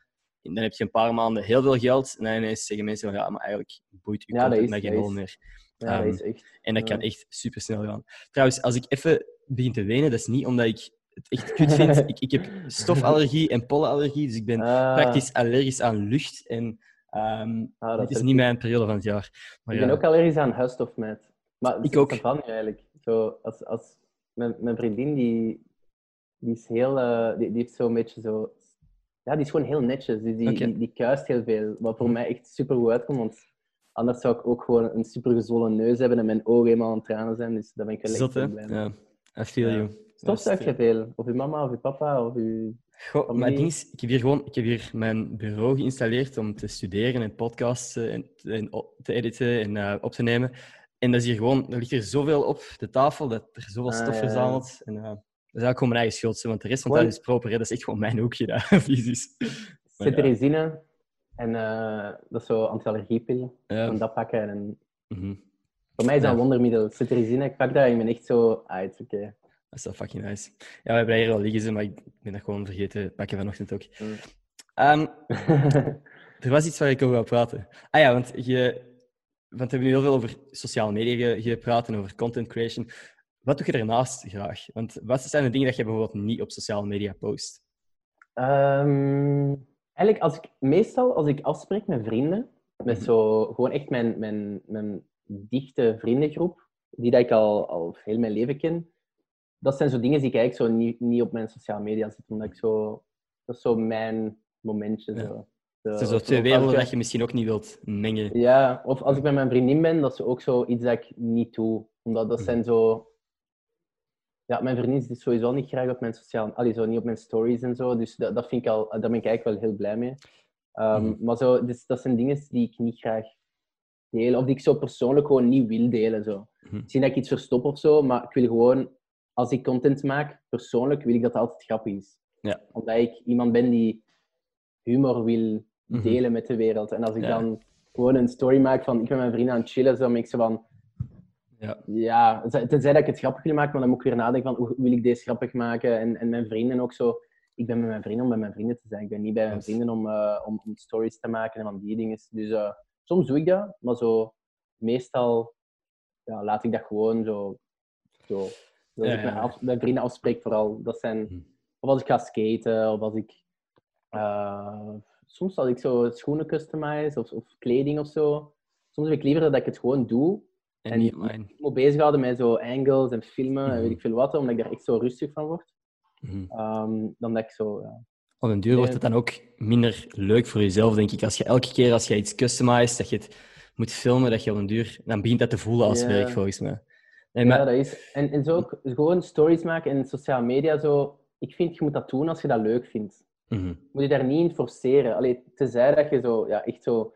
Speaker 1: dan heb je een paar maanden heel veel geld. En dan ineens zeggen mensen van ja, maar eigenlijk boeit je
Speaker 3: Ja,
Speaker 1: content mij geen hol
Speaker 3: is-
Speaker 1: meer.
Speaker 3: Ja,
Speaker 1: Ehm,
Speaker 3: dat is echt.
Speaker 1: En dat
Speaker 3: ja.
Speaker 1: kan echt super snel gaan. Trouwens, als ik even begin te wenen, dat is niet omdat ik het echt kut vind. [laughs] ik, ik heb stofallergie en pollenallergie, dus ik ben
Speaker 3: Ah,
Speaker 1: praktisch allergisch aan lucht. En
Speaker 3: ah, dat
Speaker 1: dit is niet mijn periode van het jaar. Maar
Speaker 3: Ik ben ook allergisch aan huisstofmijt. Maar
Speaker 1: Ik ook.
Speaker 3: van eigenlijk. Zo, als, als, mijn, mijn vriendin, die, die is heel... eh, die, die heeft zo'n beetje zo... Ja, die is gewoon heel netjes. Dus die, die, die kuist heel veel. Wat voor
Speaker 1: Hm.
Speaker 3: mij echt super goed uitkomt. Want anders zou ik ook gewoon een super gezwollen neus hebben en mijn ogen helemaal aan het tranen zijn. Dus daar ben ik wel echt
Speaker 1: zot, hè?
Speaker 3: heel blij mee.
Speaker 1: Ja, I feel
Speaker 3: Ja.
Speaker 1: you.
Speaker 3: Stofzuig je veel? Of je mama, of je papa, of je...
Speaker 1: Goh, mijn ding is, ik heb hier gewoon ik heb hier mijn bureau geïnstalleerd om te studeren en podcasts eh, en, te editen en eh, op te nemen. En dat is hier gewoon, er ligt hier zoveel op de tafel dat er zoveel
Speaker 3: Ah,
Speaker 1: stof
Speaker 3: ja, ja.
Speaker 1: En, eh, dat is eigenlijk gewoon mijn eigen schuld, want de rest van thuis is proper. Hè. Dat is echt gewoon mijn hoekje, dat [laughs] fysisch. Ja.
Speaker 3: Cetirizine. En eh, dat is zo anti-allergiepillen.
Speaker 1: Ja.
Speaker 3: En dat pakken en
Speaker 1: mhm.
Speaker 3: Voor mij is dat
Speaker 1: Ja.
Speaker 3: een wondermiddel. Cetirizine, ik pak dat en ik ben echt zo... Ah, het is oké.
Speaker 1: Dat is wel fucking nice. Ja, we hebben hier wel liggen, ze, maar ik ben dat gewoon vergeten pakken vanochtend ook.
Speaker 3: Mm.
Speaker 1: Ehm, [laughs] er was iets waar ik over wil praten. Ah ja, want, je, want we hebben nu heel veel over sociale media ge- gepraat en over content creation. Wat doe je daarnaast graag? Want wat zijn de dingen dat je bijvoorbeeld niet op sociale media post?
Speaker 3: Ehm, eigenlijk, als ik, meestal als ik afspreek met vrienden, met
Speaker 1: Mhm.
Speaker 3: zo gewoon echt mijn, mijn, mijn dichte vriendengroep, die dat ik al, al heel mijn leven ken, dat zijn zo dingen die ik eigenlijk zo niet, niet op mijn sociale media zet, omdat ik zo... Dat is zo mijn momentje.
Speaker 1: Ja.
Speaker 3: Zo.
Speaker 1: Het zijn zo twee werelden dat je misschien ook niet wilt mengen.
Speaker 3: Ja, of als ik met mijn vriendin ben, dat is ook zo iets dat ik niet doe. Omdat dat
Speaker 1: Mhm.
Speaker 3: zijn zo... Ja, mijn vriendin zit sowieso niet graag op mijn sociale... Allee, zo niet op mijn stories en zo. Dus dat, dat vind ik al... Daar ben ik eigenlijk wel heel blij mee. Ehm,
Speaker 1: Mhm.
Speaker 3: Maar zo, dus, dat zijn dingen die ik niet graag deel. Of die ik zo persoonlijk gewoon niet wil delen. Zo.
Speaker 1: Mhm.
Speaker 3: Misschien dat ik iets verstop of zo, maar ik wil gewoon... Als ik content maak, persoonlijk, wil ik dat altijd grappig is.
Speaker 1: Ja.
Speaker 3: Omdat ik iemand ben die humor wil
Speaker 1: Mhm.
Speaker 3: delen met de wereld. En als ik
Speaker 1: Ja.
Speaker 3: dan gewoon een story maak van ik ben met mijn vrienden aan het chillen, zo ben ik zo van...
Speaker 1: Ja.
Speaker 3: Ja, tenzij dat ik het grappig wil maken, maar dan moet ik weer nadenken van hoe wil ik deze grappig maken? En, en mijn vrienden ook zo. Ik ben met mijn vrienden om bij mijn vrienden te zijn. Ik ben niet bij mijn vrienden om, eh, om, om stories te maken en van die dingen. Dus eh, soms doe ik dat, maar zo meestal ja, laat ik dat gewoon zo. zo als
Speaker 1: Ja,
Speaker 3: ik met,
Speaker 1: ja.
Speaker 3: af- met vrienden afspreek, vooral. Dat zijn,
Speaker 1: Hm.
Speaker 3: of als ik ga skaten, of als ik. eh, soms als ik zo schoenen customize of, of kleding of zo. Soms heb ik liever dat ik het gewoon doe.
Speaker 1: En niet online.
Speaker 3: Ik moet bezighouden met zo angles en filmen en
Speaker 1: Mhm.
Speaker 3: weet ik veel wat, omdat ik daar echt zo rustig van word.
Speaker 1: Mhm.
Speaker 3: Ehm, dan dat ik zo. Ja.
Speaker 1: Op een duur wordt het dan ook minder leuk voor jezelf, denk ik. Als je elke keer als je iets customized, dat je het moet filmen, dat je op een duur... Dan begint dat te voelen als
Speaker 3: Ja.
Speaker 1: werk, volgens mij. Nee,
Speaker 3: Ja,
Speaker 1: maar...
Speaker 3: dat is. En, en zo ook gewoon stories maken in sociale media. Zo, ik vind, je moet dat doen als je dat leuk vindt.
Speaker 1: Mhm.
Speaker 3: Je moet je daar niet in forceren. Allee, tenzij dat je zo, ja, echt zo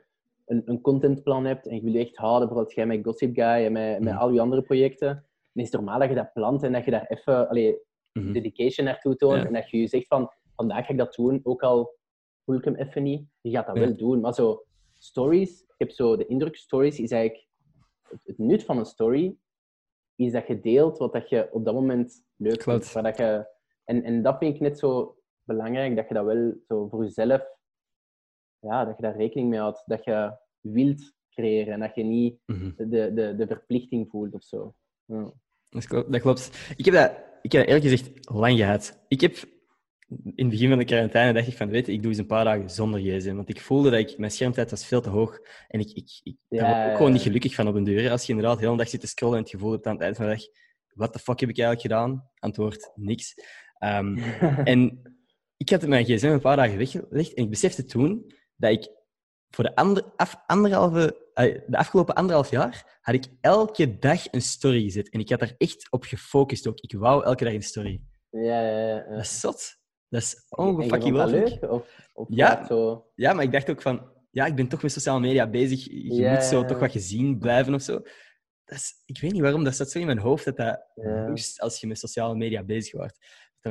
Speaker 3: een, een contentplan hebt en je wil echt houden, bijvoorbeeld jij met Gossip Guy en met, met
Speaker 1: Mhm.
Speaker 3: al je andere projecten, dan is het normaal dat je dat plant en dat je daar even allee,
Speaker 1: Mhm.
Speaker 3: dedication naartoe toont en dat je je zegt van, vandaag ga ik dat doen, ook al voel ik hem even niet. Je gaat dat wel doen. Maar zo, stories, ik heb zo de indruk, stories is eigenlijk, het, het nut van een story is dat je deelt wat dat je op dat moment leuk
Speaker 1: Klopt.
Speaker 3: vindt. Waar dat je, en, en dat vind ik net zo belangrijk, dat je dat wel zo voor jezelf, ja, dat je daar rekening mee houdt. Dat je wilt creëren en dat je niet
Speaker 1: Mhm.
Speaker 3: de, de, de verplichting voelt of zo. Ja.
Speaker 1: Dat klopt. Dat klopt. Ik heb dat, ik heb dat eerlijk gezegd lang gehad. Ik heb in het begin van de quarantaine dacht ik van, weet je, ik doe eens een paar dagen zonder gsm. Want ik voelde dat ik, mijn schermtijd was veel te hoog. En ik, ik, ik daar word ook gewoon niet gelukkig van op een deur. Als je inderdaad de hele dag zit te scrollen en het gevoel hebt aan het eind van de dag, wat de fuck heb ik eigenlijk gedaan? Antwoord, niks. Ehm, [laughs] en ik had mijn gsm een paar dagen weggelegd en ik besefte toen dat ik voor de, ander, af, anderhalve, de afgelopen anderhalf jaar had ik elke dag een story gezet. En ik had daar echt op gefocust ook. Ik wou elke dag een story.
Speaker 3: Ja, ja, ja.
Speaker 1: Dat is zot. Dat is ongefucking
Speaker 3: leuk? Of, of
Speaker 1: Ja.
Speaker 3: zo...
Speaker 1: Ja, maar ik dacht ook van... Ja, ik ben toch met sociale media bezig. Je
Speaker 3: Ja,
Speaker 1: moet zo
Speaker 3: ja,
Speaker 1: toch wat gezien blijven of zo. Dat is, ik weet niet waarom, dat staat zo in mijn hoofd dat dat
Speaker 3: Ja.
Speaker 1: als je met sociale media bezig wordt.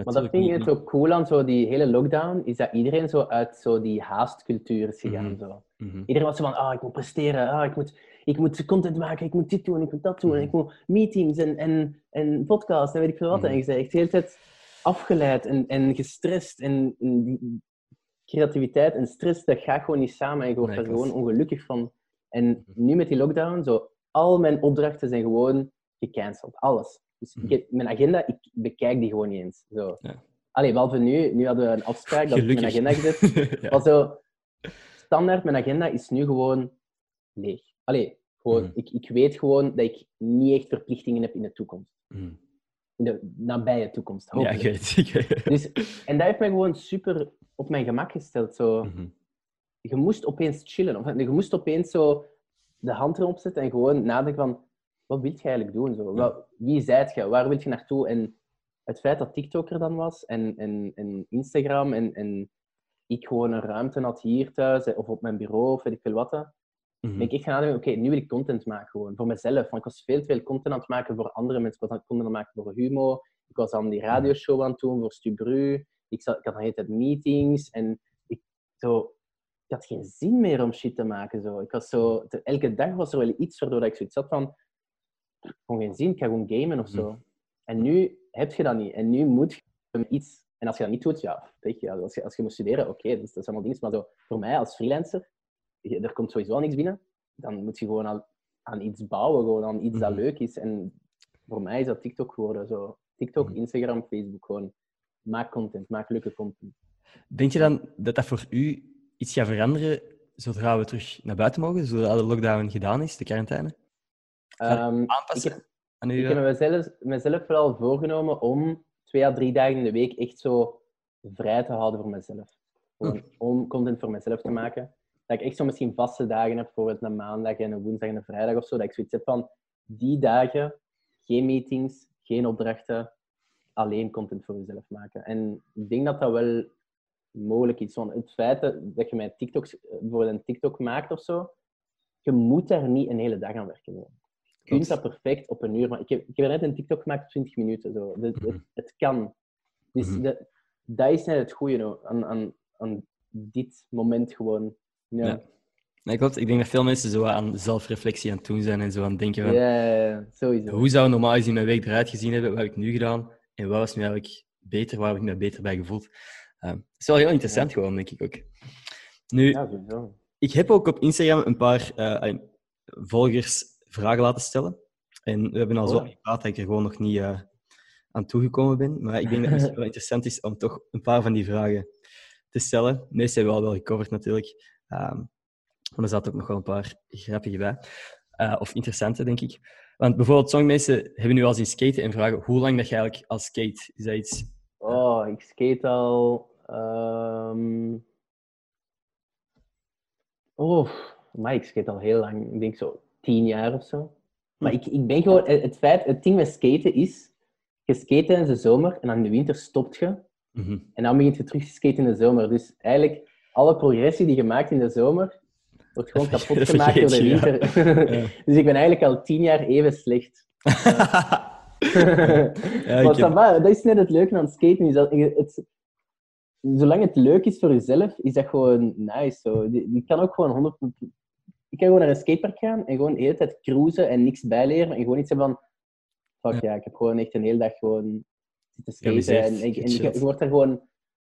Speaker 3: Maar dat vind ik zo cool aan zo die hele lockdown, is dat iedereen zo uit zo die haastcultuur is gegaan.
Speaker 1: Mhm.
Speaker 3: Zo.
Speaker 1: Mhm.
Speaker 3: Iedereen was zo van, ah, ik moet presteren, ah, ik, moet, ik moet content maken, ik moet dit doen, ik moet dat doen,
Speaker 1: Mhm.
Speaker 3: ik moet meetings en, en, en podcasts en weet ik veel wat. En je bent echt de hele tijd afgeleid en, en gestrest en, creativiteit en stress, dat gaat gewoon niet samen en je wordt
Speaker 1: Nee,
Speaker 3: er gewoon ongelukkig van. En nu met die lockdown, zo, al mijn opdrachten zijn gewoon gecanceld, alles. Dus ik
Speaker 1: Mhm.
Speaker 3: heb, mijn agenda, ik bekijk die gewoon niet eens. Zo.
Speaker 1: Ja.
Speaker 3: Allee, behalve nu, nu hadden we een afspraak dat ik mijn agenda gezet. [laughs]
Speaker 1: ja.
Speaker 3: Zo, standaard, mijn agenda is nu gewoon leeg. Allee, gewoon,
Speaker 1: Mhm.
Speaker 3: ik, ik weet gewoon dat ik niet echt verplichtingen heb in de toekomst.
Speaker 1: Mhm.
Speaker 3: In de nabije toekomst,
Speaker 1: Ja,
Speaker 3: hopelijk.
Speaker 1: het. ik weet.
Speaker 3: Dus, en dat heeft mij gewoon super op mijn gemak gesteld. Zo, je moest opeens chillen. Of je moest opeens zo de hand erop zetten en gewoon nadenken van... Wat wil je eigenlijk doen? Zo? Wie zijt je? Waar wil je naartoe? En het feit dat TikTok er dan was en, en, en Instagram en, en ik gewoon een ruimte had hier thuis eh, of op mijn bureau of weet ik veel wat, hè,
Speaker 1: Mhm.
Speaker 3: ben ik gaan oké, nu wil ik content maken gewoon, voor mezelf. Want ik was veel te veel content aan het maken voor andere mensen. Ik was aan het content aan het maken voor Humo. Ik was aan die radioshow aan het doen voor Stubru. Ik, zat, ik had de hele tijd meetings en ik, zo, ik had geen zin meer om shit te maken. Zo. Ik was zo, elke dag was er wel iets waardoor ik zoiets had van, gewoon geen zin, ik ga gewoon gamen of zo. En nu heb je dat niet. En nu moet je iets. En als je dat niet doet, ja, weet je, als je, als je moet studeren, oké, dat, is- dat allemaal dingen. Maar zo, voor mij als freelancer, je- er komt sowieso niks binnen. Dan moet je gewoon aan, aan iets bouwen, gewoon aan iets dat
Speaker 1: Mhm.
Speaker 3: leuk is. En voor mij is dat TikTok geworden. Zo. TikTok,
Speaker 1: Mhm.
Speaker 3: Instagram, Facebook, gewoon maak content, maak leuke content.
Speaker 1: Denk je dan dat dat voor u iets gaat veranderen zodra we terug naar buiten mogen, zodra de lockdown gedaan is, de quarantaine?
Speaker 3: Ehm, ik heb,
Speaker 1: aan uw...
Speaker 3: Ik heb mezelf, mezelf wel voorgenomen om twee à drie dagen in de week echt zo vrij te houden voor mezelf. Gewoon om content voor mezelf te maken. Dat ik echt zo misschien vaste dagen heb, bijvoorbeeld een maandag en een woensdag en een vrijdag of zo. Dat ik zoiets heb van die dagen, geen meetings, geen opdrachten, alleen content voor jezelf maken. En ik denk dat dat wel mogelijk is. Want het feit dat dat je met TikToks, bijvoorbeeld een TikTok maakt of zo, je moet daar niet een hele dag aan werken. Kunt dat perfect op een uur. Maar ik heb, ik heb net een TikTok gemaakt op 20 minuten. Zo. Het,
Speaker 1: Mhm.
Speaker 3: het kan. Dus
Speaker 1: Mhm.
Speaker 3: dat, dat is net het goede aan, aan, aan dit moment gewoon. Ja.
Speaker 1: Ja. Nee, klopt. Ik denk dat veel mensen zo aan zelfreflectie aan het doen zijn en zo aan het denken van...
Speaker 3: ja, sowieso.
Speaker 1: Hoe zou normaal gezien mijn week eruit gezien hebben? Wat heb ik nu gedaan? En wat was nu eigenlijk beter? Waar heb ik me beter bij gevoeld? Uh, dat is wel heel interessant gewoon, denk ik ook. Nu,
Speaker 3: Ja,
Speaker 1: ik heb ook op Instagram een paar eh, eh, volgers vragen laten stellen. En we hebben al zo
Speaker 3: Oh.
Speaker 1: gepraat dat ik er gewoon nog niet eh, aan toegekomen ben. Maar ik denk dat het wel interessant is om toch een paar van die vragen te stellen. De meeste hebben we al wel gecoverd natuurlijk. Ehm, maar er zaten ook nog wel een paar grappige bij. Eh, of interessante, denk ik. Want bijvoorbeeld, sommige mensen hebben nu al zien skaten en vragen hoe lang dat je eigenlijk al skate. Is dat iets...
Speaker 3: Oh, ik skate al. Oh, maar ik skate al heel lang. Ik denk zo tien jaar of zo. Maar ik, ik ben gewoon. Het feit, het ding met skaten is. Je skate tijdens de zomer en dan in de winter stopt je.
Speaker 1: Mhm.
Speaker 3: En dan begint je terug te skaten in de zomer. Dus eigenlijk, alle progressie die je maakt in de zomer, wordt gewoon kapot gemaakt door de
Speaker 1: ja.
Speaker 3: winter.
Speaker 1: Ja. [laughs]
Speaker 3: dus ik ben eigenlijk al tien jaar even slecht. [laughs]
Speaker 1: Ja,
Speaker 3: maar
Speaker 1: heb-
Speaker 3: dat is net het leuke aan skaten. Is dat het, zolang het leuk is voor jezelf, is dat gewoon nice. Zo. Je, je kan ook gewoon 100... Je kan gewoon naar een skatepark gaan en gewoon de hele tijd cruisen en niks bijleren. En gewoon iets hebben van... Fuck ja, ik heb gewoon echt een hele dag gewoon zitten skaten. En, ik- en je, je wordt er gewoon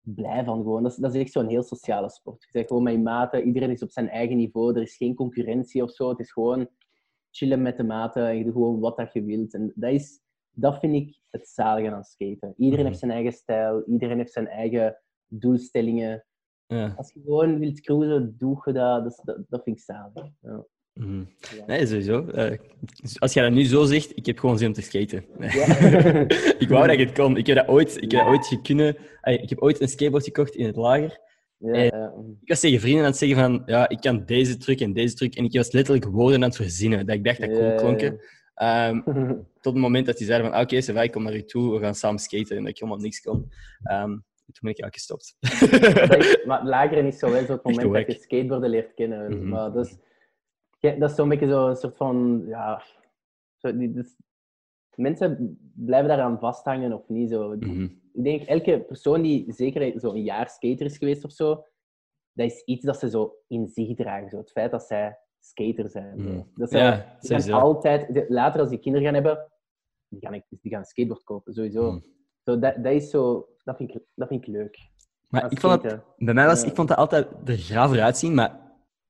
Speaker 3: blij van. Gewoon. Dat, is, dat is echt zo'n heel sociale sport. Je bent gewoon met je maten, iedereen is op zijn eigen niveau. Er is geen concurrentie of zo. Het is gewoon chillen met de maten en je doet gewoon wat dat je wilt. En dat, is, dat vind ik het zalige aan skaten. Iedereen
Speaker 1: Mhm.
Speaker 3: heeft zijn eigen stijl, iedereen heeft zijn eigen doelstellingen.
Speaker 1: Ja.
Speaker 3: Als je gewoon wilt cruisen, doe je dat. Dat, is- dat, dat vind ik zalig. Ja.
Speaker 1: Mhm.
Speaker 3: Ja.
Speaker 1: Nee, sowieso. Eh, dus als jij dat nu zo zegt, ik heb gewoon zin om te skaten. [laughs] Ik wou dat ik het kon. Ik heb dat ooit, ik heb dat ooit kunnen. eh, Ik heb ooit een skateboard gekocht in het lager. Ik was tegen vrienden aan het zeggen van, ja, ik kan deze truc en deze truc. En ik was letterlijk woorden aan het verzinnen, dat ik dacht dat cool klonken. Ehm, [laughs] tot het moment dat die zeiden van, ah, oké, okay, ik kom naar u toe, we gaan samen skaten. En dat ik helemaal niks kon. Ehm, toen ben ik eigenlijk gestopt. [laughs] [laughs]
Speaker 3: Is- maar het lagere is zo wel zo het moment dat je skateboarden leert kennen.
Speaker 1: Mhm.
Speaker 3: Maar dat is, ja, dat is zo'n beetje zo een soort van... Ja, zo, die, dus, mensen blijven daaraan vasthangen of niet. Zo.
Speaker 1: Mhm.
Speaker 3: Ik denk, elke persoon die zeker zo een jaar skater is geweest of zo, dat is iets dat ze zo in zich dragen. Zo. Het feit dat zij skater zijn.
Speaker 1: Mhm.
Speaker 3: Dat ze,
Speaker 1: Ja,
Speaker 3: altijd... later, als die kinderen gaan hebben, die gaan, die gaan een skateboard kopen, sowieso. Zo, dat, dat is zo... Dat vind ik, dat vind ik leuk.
Speaker 1: Maar ik vond, het,
Speaker 3: skaten.
Speaker 1: bij mij was, ik vond dat altijd er graver uitzien, maar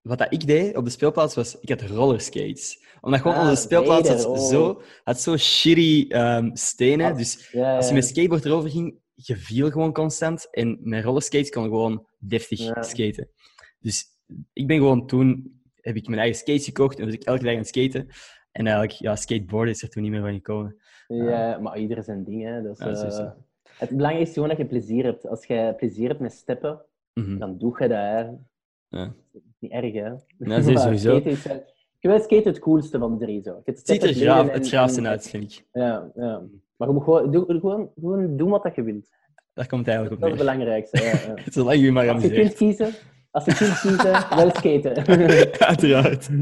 Speaker 1: wat dat ik deed op de speelplaats was, ik had rollerskates. Omdat gewoon
Speaker 3: Ah,
Speaker 1: onze speelplaats had
Speaker 3: oh.
Speaker 1: zo, had zo shitty ehm, stenen,
Speaker 3: Ah,
Speaker 1: dus
Speaker 3: Ja,
Speaker 1: als je met skateboard erover ging, je viel gewoon constant. En met rollerskates kon je gewoon deftig
Speaker 3: Ja.
Speaker 1: skaten. Dus ik ben gewoon toen, heb ik mijn eigen skates gekocht en was ik elke dag aan het skaten. En eigenlijk, ja, skateboarden is er toen niet meer van gekomen.
Speaker 3: Ja, maar ieder zijn ding. Hè. Dat
Speaker 1: Ja,
Speaker 3: eh, het belangrijkste is gewoon dat je plezier hebt. Als je plezier hebt met steppen,
Speaker 1: Mhm.
Speaker 3: dan doe je dat. Hè.
Speaker 1: Ja.
Speaker 3: Dat is niet erg, hè?
Speaker 1: dat [laughs] is sowieso.
Speaker 3: Wel- ik vind skaten het coolste van de drie. Zo.
Speaker 1: Het ziet er graaf, het graafste uit, vind ik.
Speaker 3: Ja, ja. Maar je moet gewoon, doe, gewoon, gewoon doen wat dat je wilt.
Speaker 1: Daar komt eigenlijk
Speaker 3: Dat
Speaker 1: op
Speaker 3: is het
Speaker 1: neer.
Speaker 3: belangrijkste. Ja, ja.
Speaker 1: Zolang je maar
Speaker 3: Als je kunt kiezen, als je kunt kiezen, wel skaten. [laughs]
Speaker 1: Uiteraard. [laughs]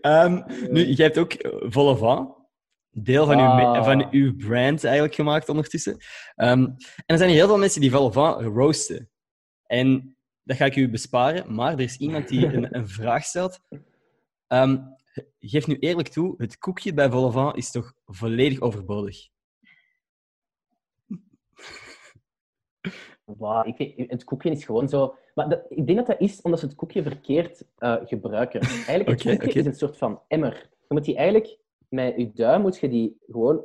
Speaker 1: Ehm, nu, jij hebt ook eh, Volle Van, deel van, uw,
Speaker 3: Ah.
Speaker 1: van uw brand eigenlijk gemaakt ondertussen. Ehm, en er zijn heel veel mensen die Volle Van roosten. En dat ga ik u besparen, maar er is iemand die een, een vraag stelt. Ehm, geef nu eerlijk toe, het koekje bij Volle Van is toch volledig overbodig?
Speaker 3: Wow, ik vind, het koekje is gewoon zo... Maar dat, ik denk dat dat is omdat ze het koekje verkeerd eh, gebruiken. Eigenlijk, het koekje is een soort van emmer. Je moet die eigenlijk... Met je duim moet je die gewoon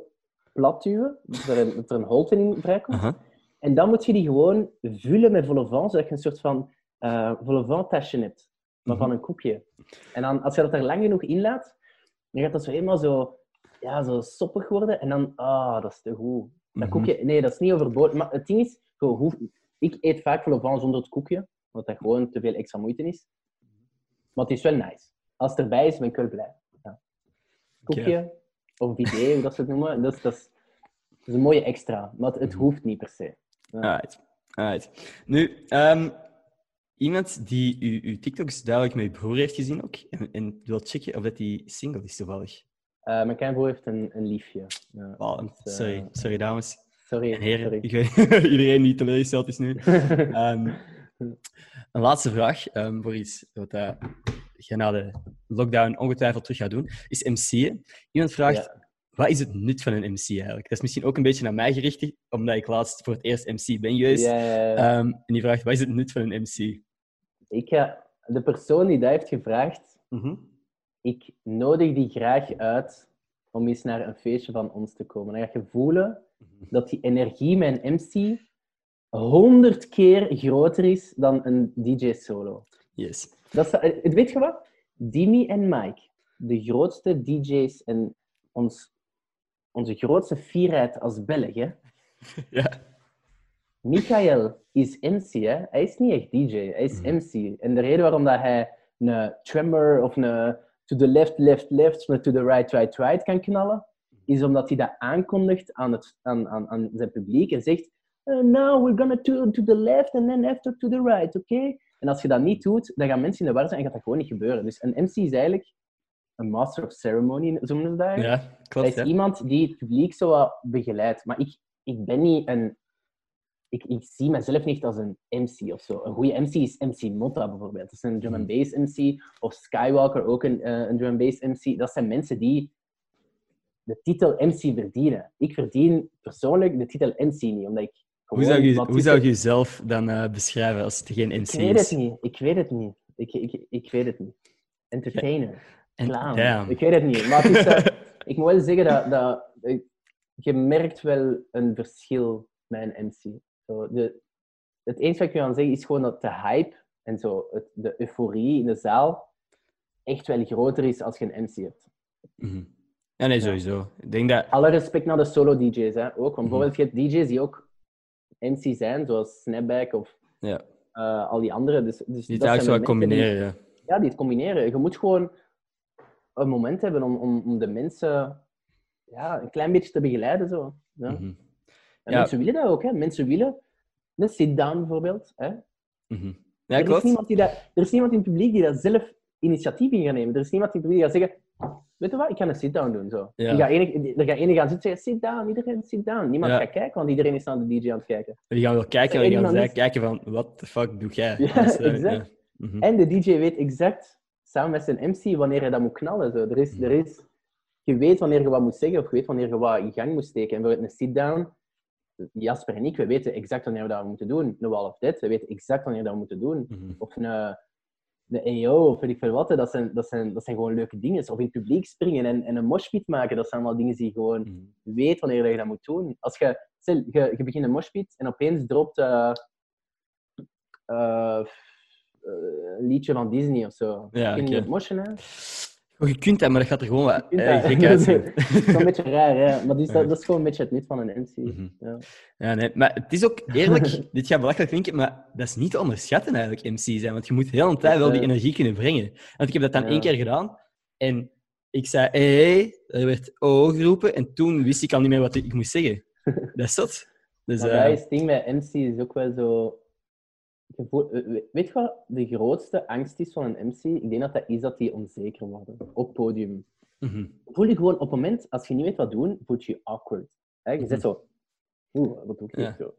Speaker 3: plat duwen, dat er een, dat er een holte in vrijkomt. En dan moet je die gewoon vullen met vol zodat je een soort van eh vol tasje hebt. Maar
Speaker 1: Mhm.
Speaker 3: van een koekje. En dan, als je dat er lang genoeg in laat, dan gaat dat zo helemaal zo, ja, zo soppig worden. En dan, ah, dat is te goed. Dat
Speaker 1: Mhm.
Speaker 3: koekje, nee, dat is niet overbodig. Maar het ding is, zo, hoe, ik eet vaak vol zonder het koekje, omdat dat gewoon te veel extra moeite is. Maar het is wel nice. Als het erbij is, ben ik wel blij. Ja. Koekje, of bidet, hoe dat ze het noemen, dat is, dat is, dat is een mooie extra. Maar het, het
Speaker 1: Mhm.
Speaker 3: hoeft niet per se. Ja.
Speaker 1: Alright. Alright. Nu, ehm, iemand die uw, uw TikToks duidelijk met uw broer heeft gezien ook, en, en wil checken of dat die single is toevallig.
Speaker 3: Eh, mijn kleinbroer heeft een, een liefje. Ja,
Speaker 1: Wow,
Speaker 3: dus, eh,
Speaker 1: sorry, sorry dames
Speaker 3: Sorry.
Speaker 1: en heren.
Speaker 3: sorry.
Speaker 1: Ik weet [laughs] iedereen die teleurgesteld is nu. [laughs] Ehm, een laatste vraag um, voor iets wat uh, je na de lockdown ongetwijfeld terug gaat doen, is MC'en. Iemand vraagt,
Speaker 3: Ja.
Speaker 1: wat is het nut van een MC eigenlijk? Dat is misschien ook een beetje naar mij gericht, omdat ik laatst voor het eerst MC ben geweest.
Speaker 3: Ja.
Speaker 1: Ehm, en die vraagt, wat is het nut van een MC?
Speaker 3: ik, ga, de persoon die dat heeft gevraagd,
Speaker 1: Mhm.
Speaker 3: ik nodig die graag uit om eens naar een feestje van ons te komen. Dan ga je voelen dat die energie een MC honderd keer groter is dan een DJ-solo.
Speaker 1: Yes.
Speaker 3: Dat is, eh, weet je wat? Dimi en Mike, de grootste DJ's en ons, onze grootste fierheid als Belg, hè? [laughs]
Speaker 1: Ja.
Speaker 3: Michael is MC, hè? Hij is niet echt DJ, hij is
Speaker 1: Mhm.
Speaker 3: MC. En de reden waarom dat hij een tremor of een to the left, left, left, of to the right, right, right kan knallen, is omdat hij dat aankondigt aan, het, aan, aan, aan zijn publiek en zegt "Uh, now we're gonna to, to the left and then after to the right, oké? En als je dat niet doet, dan gaan mensen in de war zijn en gaat dat gewoon niet gebeuren. Dus een MC is eigenlijk een master of ceremony, zo noemen ze dat.
Speaker 1: Ja, klopt.
Speaker 3: is
Speaker 1: Ja.
Speaker 3: iemand die het publiek zo wat begeleidt. Maar ik, ik ben niet een... Ik, ik zie mezelf niet als een MC of zo. Een goede MC is MC Motta bijvoorbeeld. Dat is een drum and bass MC. Of Skywalker, ook een, eh, een drum and bass MC. Dat zijn mensen die de titel MC verdienen. Ik verdien persoonlijk de titel MC niet, omdat ik
Speaker 1: Hoe zou je, hoe zou je jezelf dan eh, beschrijven als het geen MC
Speaker 3: Ik weet
Speaker 1: is?
Speaker 3: het niet. Ik weet het niet. Ik, ik, ik weet het niet. Entertainer. Clown.
Speaker 1: damn.
Speaker 3: Ik weet het niet. Maar het is, eh, [laughs] ik moet wel zeggen dat, dat je merkt wel een verschil met een MC. Zo, de, het enige wat ik kan zeggen is gewoon dat de hype en zo, het, de euforie in de zaal echt wel groter is als je een MC hebt.
Speaker 1: Mhm. Ja, nee, sowieso. Ik denk dat...
Speaker 3: Alle respect naar de solo-DJ's hè, ook. Want
Speaker 1: Mhm.
Speaker 3: bijvoorbeeld, je hebt DJ's die ook MC zijn, zoals Snapback of
Speaker 1: Ja,
Speaker 3: eh, al die andere. Dus, dus
Speaker 1: die
Speaker 3: dat
Speaker 1: het eigenlijk zo
Speaker 3: mensen die-
Speaker 1: combineren. Ja.
Speaker 3: ja, die het combineren. Je moet gewoon een moment hebben om, om, om de mensen ja, een klein beetje te begeleiden. Zo. Ja.
Speaker 1: Mhm.
Speaker 3: En
Speaker 1: Ja.
Speaker 3: mensen willen dat ook. Hè. Mensen willen een sit-down bijvoorbeeld. Hè.
Speaker 1: Mhm.
Speaker 3: er,
Speaker 1: Ja,
Speaker 3: is
Speaker 1: klopt.
Speaker 3: niemand die dat, er is niemand in het publiek die dat zelf initiatief in gaat nemen. Er is niemand in het publiek die gaat zeggen... Weet je wat, ik ga een sit-down doen. Zo.
Speaker 1: Ja.
Speaker 3: Gaat enig, er gaat enig gaan zitten en zeggen, sit-down, iedereen sit-down. Niemand
Speaker 1: Ja.
Speaker 3: gaat kijken, want iedereen is naar de DJ aan het kijken.
Speaker 1: Die gaan wel kijken en die gaan kijken van, wat de fuck doe jij?
Speaker 3: Ja,
Speaker 1: eh,
Speaker 3: exact.
Speaker 1: Mhm.
Speaker 3: En de DJ weet exact, samen met zijn MC, wanneer hij dat moet knallen. Zo. Er is, er is, je weet wanneer je wat moet zeggen, of je weet wanneer je wat in gang moet steken. En bijvoorbeeld een sit-down, Jasper en ik, we weten exact wanneer we dat moeten doen. Een Wall of Dead, we weten exact wanneer we dat moeten doen.
Speaker 1: Mhm.
Speaker 3: Of een, de EO, of weet ik veel wat. Dat zijn, dat, zijn, dat zijn gewoon leuke dingen. Of in het publiek springen en, en een moshpit maken, dat zijn allemaal dingen die je gewoon
Speaker 1: Mhm.
Speaker 3: weet wanneer je dat moet doen. Als je, stel, je, je begint een moshpit en opeens dropt eh, eh, een liedje van Disney of zo.
Speaker 1: Ja,
Speaker 3: je het moshen, hè?
Speaker 1: Oh, je kunt dat, maar dat gaat er gewoon wat eh,
Speaker 3: dat.
Speaker 1: gek [laughs]
Speaker 3: dat
Speaker 1: uitzien.
Speaker 3: is wel een beetje raar, hè? Maar is, dat, dat is gewoon een beetje het nut van een MC.
Speaker 1: Mhm.
Speaker 3: Ja.
Speaker 1: Ja, nee. Maar het is ook eerlijk, [laughs] dit gaat belachelijk klinken, maar dat is niet te onderschatten eigenlijk, MC zijn. Want je moet heel de tijd wel die energie kunnen brengen. Want ik heb dat dan
Speaker 3: ja.
Speaker 1: één keer gedaan en ik zei hey, er werd oh geroepen en toen wist ik al niet meer wat ik moest zeggen. [laughs] Dat is zot. Dus,
Speaker 3: Maar
Speaker 1: eh,
Speaker 3: dat is het ding met MC is ook wel zo. je voelt- eh, we- weet je wat de grootste angst is van een MC? Ik denk dat dat is dat die onzeker worden op podium.
Speaker 1: mhm.
Speaker 3: Voel je gewoon op het moment, als je niet weet wat doen, voel je je awkward. Hè? Je
Speaker 1: Mhm.
Speaker 3: zit zo. Oeh, wat doe ik?
Speaker 1: Ja.
Speaker 3: Zo.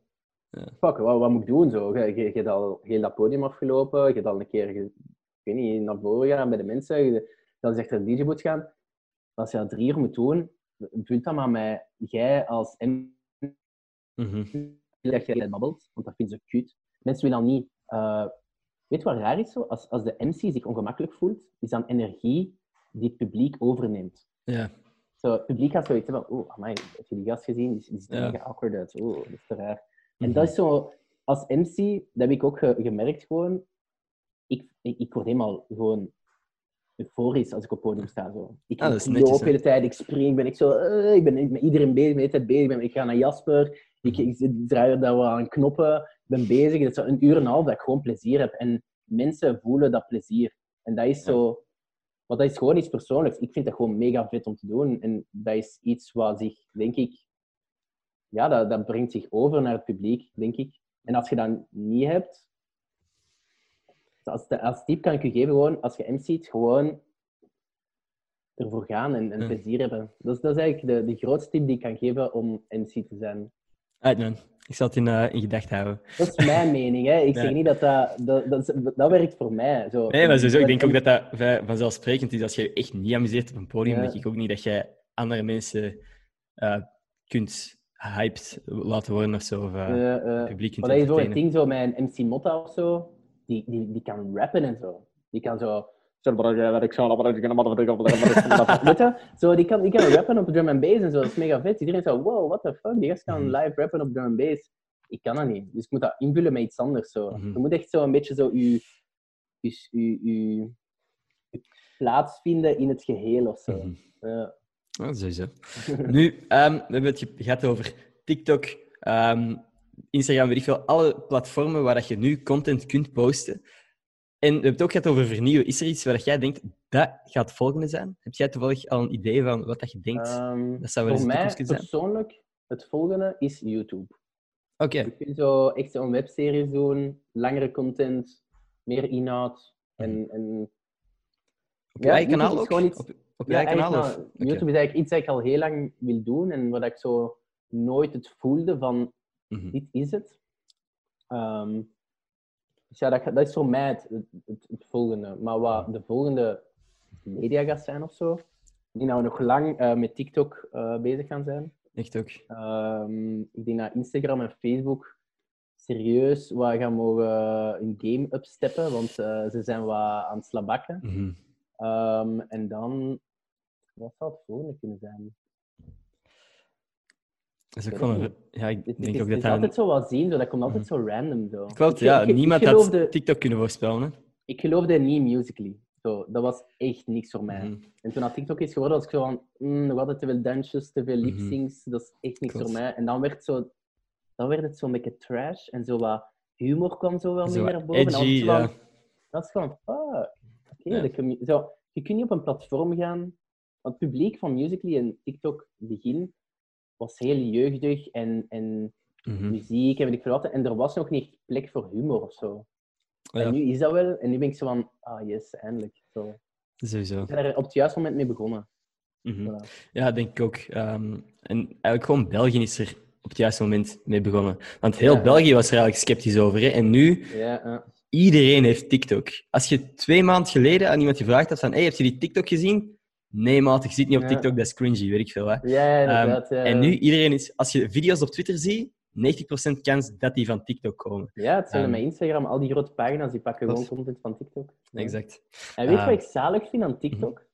Speaker 1: Ja.
Speaker 3: Fuck, wat, wat moet ik doen? Zo? Je, je, je hebt al heel dat podium afgelopen, je hebt al een keer ik weet niet, naar voren gegaan bij de mensen, je, dan zegt er een DJ moet gaan. Als je dat drie uur moet doen, vul dat maar met jij als MC
Speaker 1: Mhm.
Speaker 3: dat je babbelt, want dat vinden ze cute. Mensen willen dan niet... eh, weet wat raar is zo? Als, als de MC zich ongemakkelijk voelt, is dan energie die het publiek overneemt.
Speaker 1: Ja.
Speaker 3: Zo, het publiek gaat zoiets van, oh, amai, heb je die gast gezien? Die, die ziet er
Speaker 1: Ja.
Speaker 3: awkward uit. Oh, dat is te raar. En
Speaker 1: Mhm.
Speaker 3: dat is zo... Als MC, dat heb ik ook ge- gemerkt gewoon, ik, ik, ik word helemaal gewoon euforisch als ik op het podium sta. Zo. Ik,
Speaker 1: Ah,
Speaker 3: loop de hele tijd, ik spring, ben ik zo... eh, ik ben met iedereen bezig, tijd bezig. Ik ga naar Jasper, ik, ik, draai er wat aan knoppen, ik ben bezig. Het is een uur en een half dat ik gewoon plezier heb. En mensen voelen dat plezier. En dat is zo... Maar dat is gewoon iets persoonlijks. Ik vind dat gewoon mega vet om te doen. En dat is iets wat zich, denk ik... Ja, dat, dat brengt zich over naar het publiek, denk ik. En als je dat niet hebt... Als, als tip kan ik je geven, gewoon, als je MC't, gewoon ervoor gaan en, en plezier hebben. Dat is, dat is eigenlijk de, de grootste tip die ik kan geven om MC te zijn.
Speaker 1: Uit, man. Ik zal het in, eh, in gedachten houden.
Speaker 3: Dat is mijn [laughs] mening. Hè. Ik
Speaker 1: Ja.
Speaker 3: zeg niet dat dat... Dat, dat, dat werkt voor mij. Zo.
Speaker 1: Nee, maar sowieso, ik denk ook
Speaker 3: Dat-
Speaker 1: dat vanzelfsprekend is. Als je je echt niet amuseert op een podium,
Speaker 3: Ja.
Speaker 1: denk ik ook niet dat jij andere mensen eh, kunt hyped laten worden of zo. Of eh, publiek kunt
Speaker 3: Maar dat is
Speaker 1: entertainen.
Speaker 3: ding zo een MC Motta of zo. Die, die, die kan rappen en zo. Die kan zo... [laughs] Weet je? Zo, die kan, die kan rappen op drum and bass en zo. Dat is mega vet. Iedereen zo, wow, what the fuck? Die gast kan
Speaker 1: Mhm.
Speaker 3: live rappen op drum and bass. Ik kan dat niet. Dus ik moet dat invullen met iets anders. Zo.
Speaker 1: Mhm.
Speaker 3: Je moet echt zo een beetje zo je, je, je, je, plaats vinden in het geheel of zo.
Speaker 1: Mhm.
Speaker 3: Ja.
Speaker 1: Sowieso. [laughs] Nu, ehm, we hebben het ge- gehad over TikTok, ehm, Instagram, weet ik veel, alle platformen waar dat je nu content kunt posten. En we hebben het ook gehad over vernieuwen. Is er iets waar jij denkt, dat gaat het volgende zijn? Heb jij toevallig al een idee van wat dat je denkt?
Speaker 3: Ehm,
Speaker 1: dat zou wel eens
Speaker 3: voor
Speaker 1: de
Speaker 3: mij
Speaker 1: toekomst kunnen zijn.
Speaker 3: persoonlijk, het volgende is YouTube.
Speaker 1: Oké.
Speaker 3: Je kunt zo echt zo'n webseries doen, langere content, meer inhoud. En, en
Speaker 1: Op
Speaker 3: Ja,
Speaker 1: kanaal ook?
Speaker 3: gewoon iets-
Speaker 1: Op, op
Speaker 3: ja,
Speaker 1: kanaal?
Speaker 3: nou. YouTube is eigenlijk iets dat ik al heel lang wil doen en wat ik zo nooit het voelde van
Speaker 1: Mhm.
Speaker 3: dit is het. Ehm, dus ja, dat, dat is voor mij het, het, het volgende. Maar wat de volgende media gaat zijn of zo, die nou nog lang eh, met TikTok eh, bezig gaan zijn.
Speaker 1: Echt ook.
Speaker 3: Ehm, ik denk dat Instagram en Facebook serieus wat gaan mogen een game upsteppen, want eh, ze zijn wat aan het slabakken.
Speaker 1: Mhm.
Speaker 3: Ehm, en dan, wat zou het volgende kunnen zijn?
Speaker 1: Dat is ook
Speaker 3: weet
Speaker 1: gewoon
Speaker 3: het
Speaker 1: een- Ja, ik
Speaker 3: Het, het
Speaker 1: denk
Speaker 3: is,
Speaker 1: ook
Speaker 3: het
Speaker 1: dat
Speaker 3: is
Speaker 1: dat...
Speaker 3: altijd zo wat zien, zo, dat komt altijd zo random. Zo.
Speaker 1: Klopt,
Speaker 3: Ik-
Speaker 1: ja.
Speaker 3: ik- ik
Speaker 1: Niemand had
Speaker 3: geloofde,
Speaker 1: TikTok kunnen voorspellen. Hè?
Speaker 3: Ik geloofde niet musically. Zo, dat was echt niks voor mij.
Speaker 1: Mhm.
Speaker 3: En toen dat TikTok is geworden, was ik zo van, mm, te veel dansjes, te veel
Speaker 1: Mhm.
Speaker 3: lip-syncs, dat is echt niks
Speaker 1: Klopt.
Speaker 3: voor mij. En dan werd, zo, dan werd het zo'n beetje trash en zo wat humor kwam zo wel
Speaker 1: Zo
Speaker 3: meer naar boven. En dan was
Speaker 1: edgy,
Speaker 3: het
Speaker 1: ja.
Speaker 3: Dat is gewoon, fuck. Oké,
Speaker 1: Ja.
Speaker 3: commu- zo, je kunt niet op een platform gaan. Want het publiek van Musical.ly en TikTok begin was heel jeugdig en, en
Speaker 1: Mhm.
Speaker 3: muziek en weet ik veel wat. En er was nog niet plek voor humor of zo.
Speaker 1: Ja,
Speaker 3: En nu is dat wel. En nu ben ik zo van, ah yes, eindelijk. Zo.
Speaker 1: sowieso.
Speaker 3: Zijn er op het juiste moment mee begonnen.
Speaker 1: Mhm.
Speaker 3: Voilà.
Speaker 1: Ja, denk ik ook. Ehm, en eigenlijk gewoon België is er op het juiste moment mee begonnen. Want heel
Speaker 3: Ja.
Speaker 1: België was er eigenlijk sceptisch over. Hè? En nu,
Speaker 3: Ja, ja.
Speaker 1: iedereen heeft TikTok. Als je twee maanden geleden aan iemand gevraagd had van hey, heb je die TikTok gezien? Nee, maat, je zit niet op
Speaker 3: Ja.
Speaker 1: TikTok, dat is cringy, weet ik veel. Hè?
Speaker 3: ja inderdaad.
Speaker 1: Ehm,
Speaker 3: ja.
Speaker 1: En nu, iedereen is... Als je video's op Twitter ziet, 90% kans dat die van TikTok komen.
Speaker 3: Ja, hetzelfde
Speaker 1: Ehm,
Speaker 3: met Instagram. Al die grote pagina's die pakken gewoon content van TikTok. Ja.
Speaker 1: Exact.
Speaker 3: En weet je
Speaker 1: Ehm,
Speaker 3: wat ik zalig vind aan TikTok?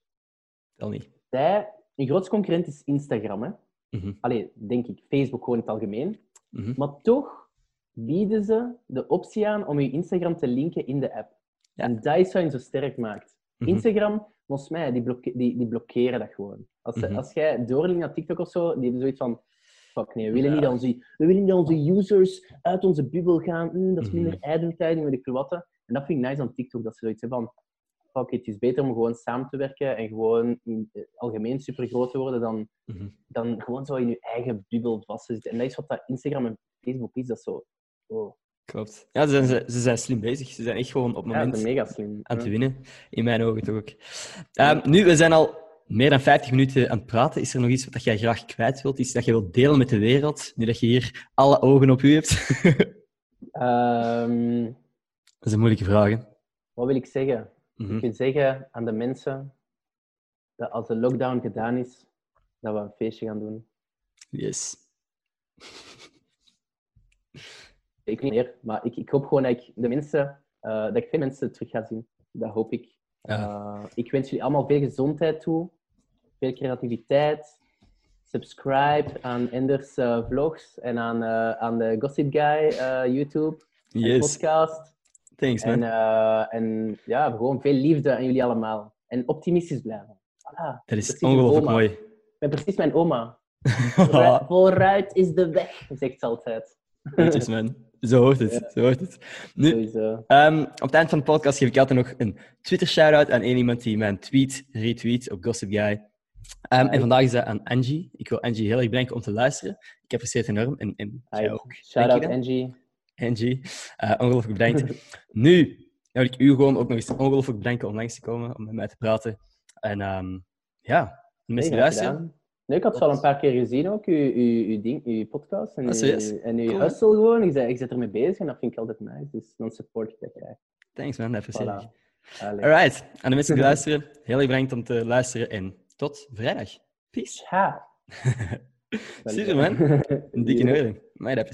Speaker 1: Tel niet.
Speaker 3: Zij, een grootste concurrent is Instagram. Hè?
Speaker 1: Mhm.
Speaker 3: Allee, denk ik. Facebook gewoon in het algemeen.
Speaker 1: Mhm.
Speaker 3: Maar toch bieden ze de optie aan om je Instagram te linken in de app.
Speaker 1: Ja.
Speaker 3: En dat is wat je zo sterk maakt.
Speaker 1: Mhm.
Speaker 3: Instagram, volgens mij, die, blokke- die, die blokkeren dat gewoon. Als,
Speaker 1: Mhm.
Speaker 3: als jij doorlinkt naar TikTok of zo, die hebben zoiets van... Fuck nee, we willen,
Speaker 1: Ja.
Speaker 3: niet dat onze, we willen niet onze users uit onze bubbel gaan. Hm, dat is
Speaker 1: Mhm.
Speaker 3: minder ik veel wat. hè. En dat vind ik nice aan TikTok, dat ze zoiets hebben van... Fuck it, het is beter om gewoon samen te werken en gewoon in het algemeen super groot te worden dan, dan gewoon zo in je eigen bubbel vast te zitten. En dat is wat dat Instagram en Facebook is. Dat zo... Oh,
Speaker 1: Klopt. Ja, ze zijn, ze zijn slim bezig. Ze zijn echt gewoon op het moment
Speaker 3: mega slim.
Speaker 1: aan het
Speaker 3: Ja.
Speaker 1: winnen. In mijn ogen toch ook. Ehm, nu, we zijn al meer dan 50 minuten aan het praten. Is er nog iets wat jij graag kwijt wilt? Iets dat je wilt delen met de wereld? Nu dat je hier alle ogen op u hebt. [laughs]
Speaker 3: Ehm,
Speaker 1: dat is een moeilijke vraag. hè.
Speaker 3: wat wil ik zeggen?
Speaker 1: Mhm.
Speaker 3: Ik wil zeggen aan de mensen dat als de lockdown gedaan is, dat we een feestje gaan doen.
Speaker 1: Yes. [laughs]
Speaker 3: Ik weet niet meer, maar ik, ik hoop gewoon dat ik de mensen, eh, dat ik veel mensen terug ga zien. Dat hoop ik.
Speaker 1: Ja.
Speaker 3: Eh, ik wens jullie allemaal veel gezondheid toe, veel creativiteit. Subscribe aan Enders eh, vlogs en aan, aan de Gossip Guy YouTube en
Speaker 1: Yes.
Speaker 3: podcast.
Speaker 1: Thanks, man.
Speaker 3: En, en ja, gewoon veel liefde aan jullie allemaal. En optimistisch blijven. Voilà.
Speaker 1: dat is ongelooflijk mooi.
Speaker 3: Ik ben precies mijn oma. [laughs] Vooruit, vooruit is de weg, zegt ze altijd.
Speaker 1: Netjes, man. Zo hoort het.
Speaker 3: Ja.
Speaker 1: Zo hoort het. Nu. Ehm, op het eind van de podcast geef ik altijd nog een Twitter-shout-out aan één iemand die mijn tweet retweet op Gossip Guy. Ehm, en vandaag is dat aan Angie. Ik wil Angie heel erg bedanken om te luisteren. Ik apprecieer het enorm. En, en
Speaker 3: Hi.
Speaker 1: ook.
Speaker 3: Shout out
Speaker 1: Denk je
Speaker 3: Angie.
Speaker 1: Angie. Eh, ongelooflijk bedankt. [laughs] nu wil ik u gewoon ook nog eens ongelooflijk bedanken om langs te komen, om met mij te praten. En ehm, ja, de mensen die luisteren.
Speaker 3: Nee, ik had het al een paar keer gezien ook, uw, uw, uw, ding, uw podcast en,
Speaker 1: Ah,
Speaker 3: uw, en uw
Speaker 1: Cool.
Speaker 3: hustle gewoon. Ik, zei, ik zit ermee bezig en dat vind ik altijd nice. Dus dan support ik dat graag.
Speaker 1: Thanks man, dat.
Speaker 3: Voilà. Allee.
Speaker 1: Alright, aan de mensen die [laughs] luisteren, heel erg bedankt om te luisteren en tot vrijdag. Peace.
Speaker 3: Ciao. [laughs]
Speaker 1: Super man, [laughs] een dikke nodig. Maar dat.